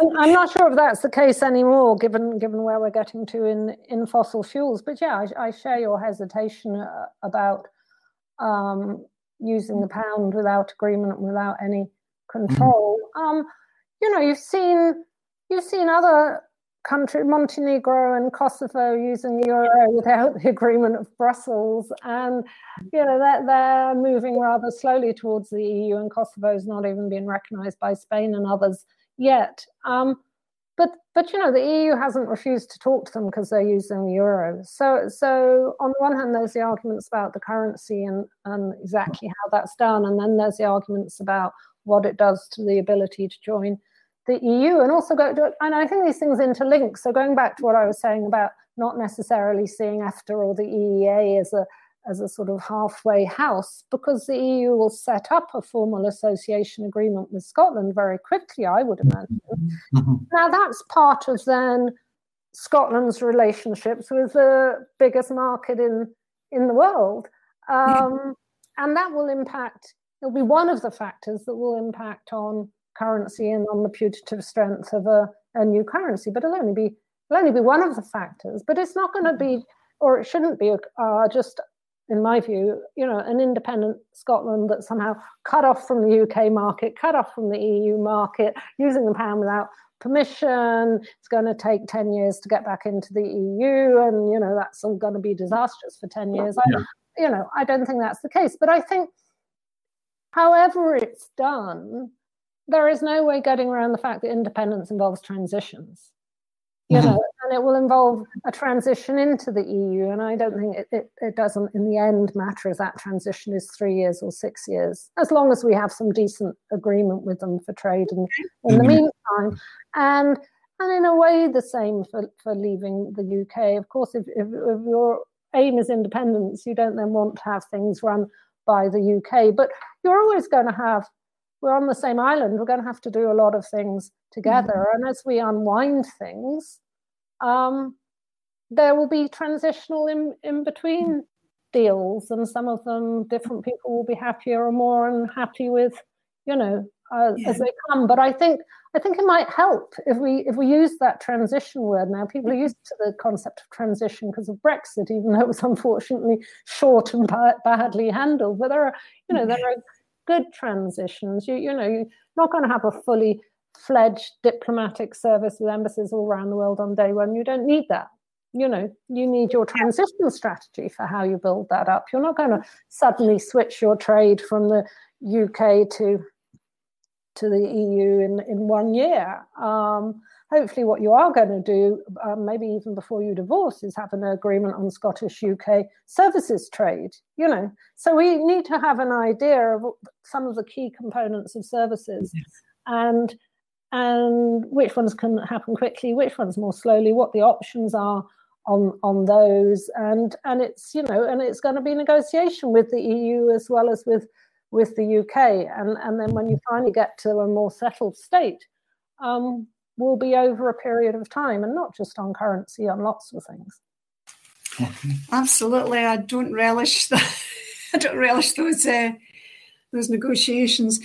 [SPEAKER 2] I'm not sure if that's the case anymore, given given where we're getting to in, in fossil fuels. But yeah, I, I share your hesitation uh, about um, using the pound without agreement, without any control. Mm-hmm. Um, you know, you've seen you've seen other country, Montenegro and Kosovo using the euro without the agreement of Brussels. And, you know, they're, they're moving rather slowly towards the EU, and Kosovo's not even been recognized by Spain and others yet. Um, but, but, you know, the EU hasn't refused to talk to them because they're using the euro. So, so on the one hand, there's the arguments about the currency and, and exactly how that's done. And then there's the arguments about what it does to the ability to join the EU and also go to, and I think these things interlink. So going back to what I was saying about not necessarily seeing EFTA or the EEA as a as a sort of halfway house, because the EU will set up a formal association agreement with Scotland very quickly, I would imagine. Mm-hmm. Now that's part of then Scotland's relationships with the biggest market in in the world, um, and that will impact. It'll be one of the factors that will impact on currency and on the putative strength of a, a new currency. But it'll only be it'll only be one of the factors. But it's not going to be, or it shouldn't be, uh, just in my view, you know, an independent Scotland that somehow cut off from the UK market, cut off from the EU market, using the pound without permission. It's going to take 10 years to get back into the EU, and you know that's all going to be disastrous for 10 years. I. You know, I don't think that's the case. But I think, however it's done, there is no way getting around the fact that independence involves transitions you mm-hmm. know and it will involve a transition into the eu and i don't think it, it, it, doesn't in the end matter if that transition is three years or six years as long as we have some decent agreement with them for trade and in the mm-hmm. meantime and and in a way the same for, for leaving the uk of course if, if, if your aim is independence you don't then want to have things run by the uk but you're always going to have we're on the same island. We're going to have to do a lot of things together. Mm-hmm. And as we unwind things, um, there will be transitional in, in between deals, and some of them different people will be happier or more unhappy with, you know, uh, yeah. as they come. But I think I think it might help if we if we use that transition word now. People are used to the concept of transition because of Brexit, even though it was unfortunately short and badly handled. But there are you know there are good transitions. You you know you're not going to have a fully fledged diplomatic service with embassies all around the world on day one. You don't need that. You know, you need your transition strategy for how you build that up. You're not going to suddenly switch your trade from the UK to to the EU in, in one year. Um, hopefully, what you are going to do, um, maybe even before you divorce, is have an agreement on Scottish UK services trade. You know, so we need to have an idea of some of the key components of services, yes. and and which ones can happen quickly, which ones more slowly, what the options are on on those, and and it's you know, and it's going to be negotiation with the EU as well as with with the UK, and and then when you finally get to a more settled state, um, will be over a period of time, and not just on currency, on lots of things.
[SPEAKER 3] Absolutely, I don't relish that. I don't relish those uh, those negotiations.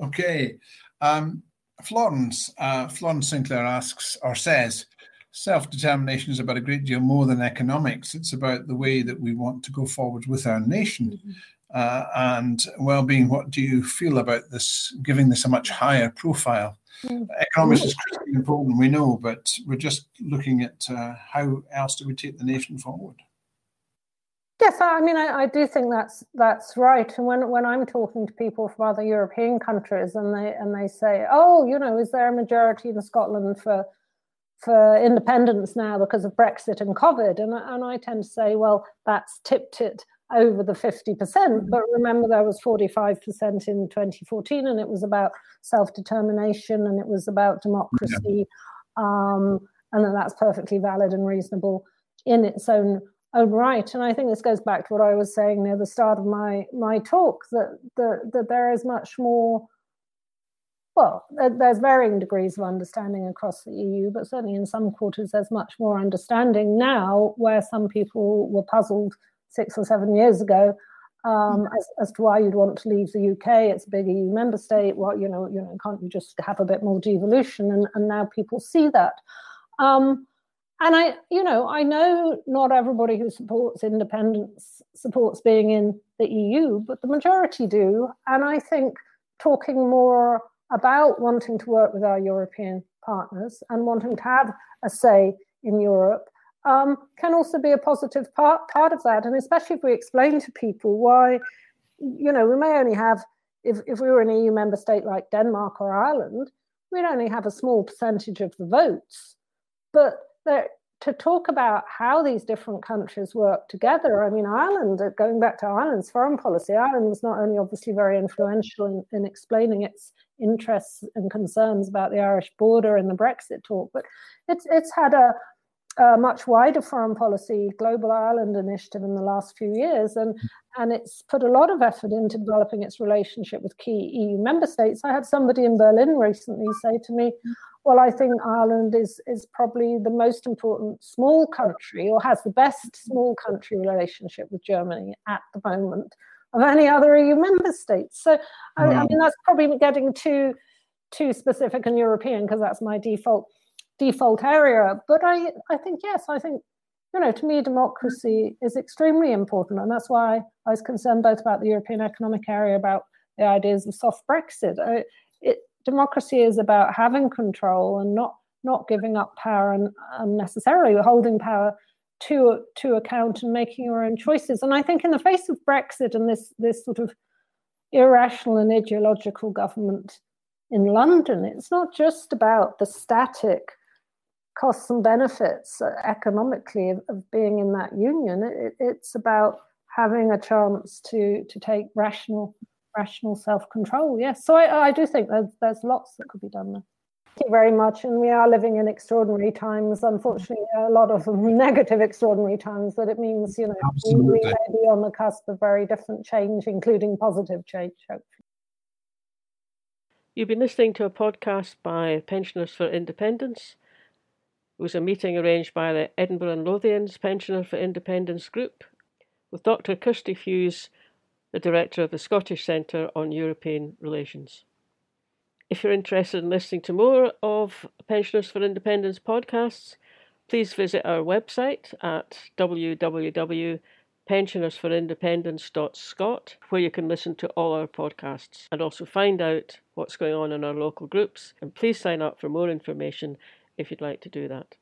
[SPEAKER 4] Okay, um, Florence uh, Florence Sinclair asks or says, self determination is about a great deal more than economics. It's about the way that we want to go forward with our nation. Mm-hmm uh, and well-being. What do you feel about this, giving this a much higher profile? Mm. Economics is critically important, we know, but we're just looking at uh, how else do we take the nation forward?
[SPEAKER 2] Yes, I mean, I, I, do think that's that's right. And when when I'm talking to people from other European countries, and they and they say, "Oh, you know, is there a majority in Scotland for for independence now because of Brexit and COVID?" And and I tend to say, "Well, that's tipped it over the 50%. Mm-hmm. But remember, there was 45% in 2014, and it was about self determination and it was about democracy. Yeah. Um, and that that's perfectly valid and reasonable in its own own right. And I think this goes back to what I was saying near the start of my my talk that that, that there is much more. Well, there's varying degrees of understanding across the EU, but certainly in some quarters there's much more understanding now, where some people were puzzled six or seven years ago um, as, as to why you'd want to leave the UK. It's a big EU member state. Well, you know, you know, can't you just have a bit more devolution? And, and now people see that. Um, and I, you know, I know not everybody who supports independence supports being in the EU, but the majority do. And I think talking more about wanting to work with our European partners and wanting to have a say in Europe um, can also be a positive part part of that. And especially if we explain to people why, you know, we may only have if, if we were an EU member state like Denmark or Ireland, we'd only have a small percentage of the votes. But there, to talk about how these different countries work together, I mean, Ireland, uh, going back to Ireland's foreign policy, Ireland was not only obviously very influential in, in explaining its interests and concerns about the Irish border and the Brexit talk, but it's it's had a, a much wider foreign policy, Global Ireland Initiative, in the last few years, and and it's put a lot of effort into developing its relationship with key EU member states. I had somebody in Berlin recently say to me, "Well, I think Ireland is is probably the most important small country, or has the best small country relationship with Germany at the moment of any other EU member states." So, I, I mean, that's probably getting too too specific and European because that's my default default area. But I, I think, yes, I think, you know, to me, democracy is extremely important. And that's why I was concerned both about the European Economic Area, about the ideas of soft Brexit. I, it, democracy is about having control and not not giving up power and unnecessarily holding power to to account and making your own choices. And I think in the face of Brexit and this this sort of irrational and ideological government in London, it's not just about the static costs and benefits uh, economically of, of, being in that union. It, it's about having a chance to to take rational rational self control. Yes, so I, I do think there's there's lots that could be done there. Thank you very much. And we are living in extraordinary times. Unfortunately, a lot of negative extraordinary times. But it means you know Absolutely. we may be on the cusp of very different change, including positive change. Hopefully.
[SPEAKER 1] You've been listening to a podcast by Pensioners for Independence. It was a meeting arranged by the Edinburgh and Lothians Pensioner for Independence group with Dr. Kirsty Hughes, the director of the Scottish Centre on European Relations. If you're interested in listening to more of Pensioners for Independence podcasts, please visit our website at www.pensionersforindependence.scot, where you can listen to all our podcasts and also find out what's going on in our local groups. And please sign up for more information if you'd like to do that.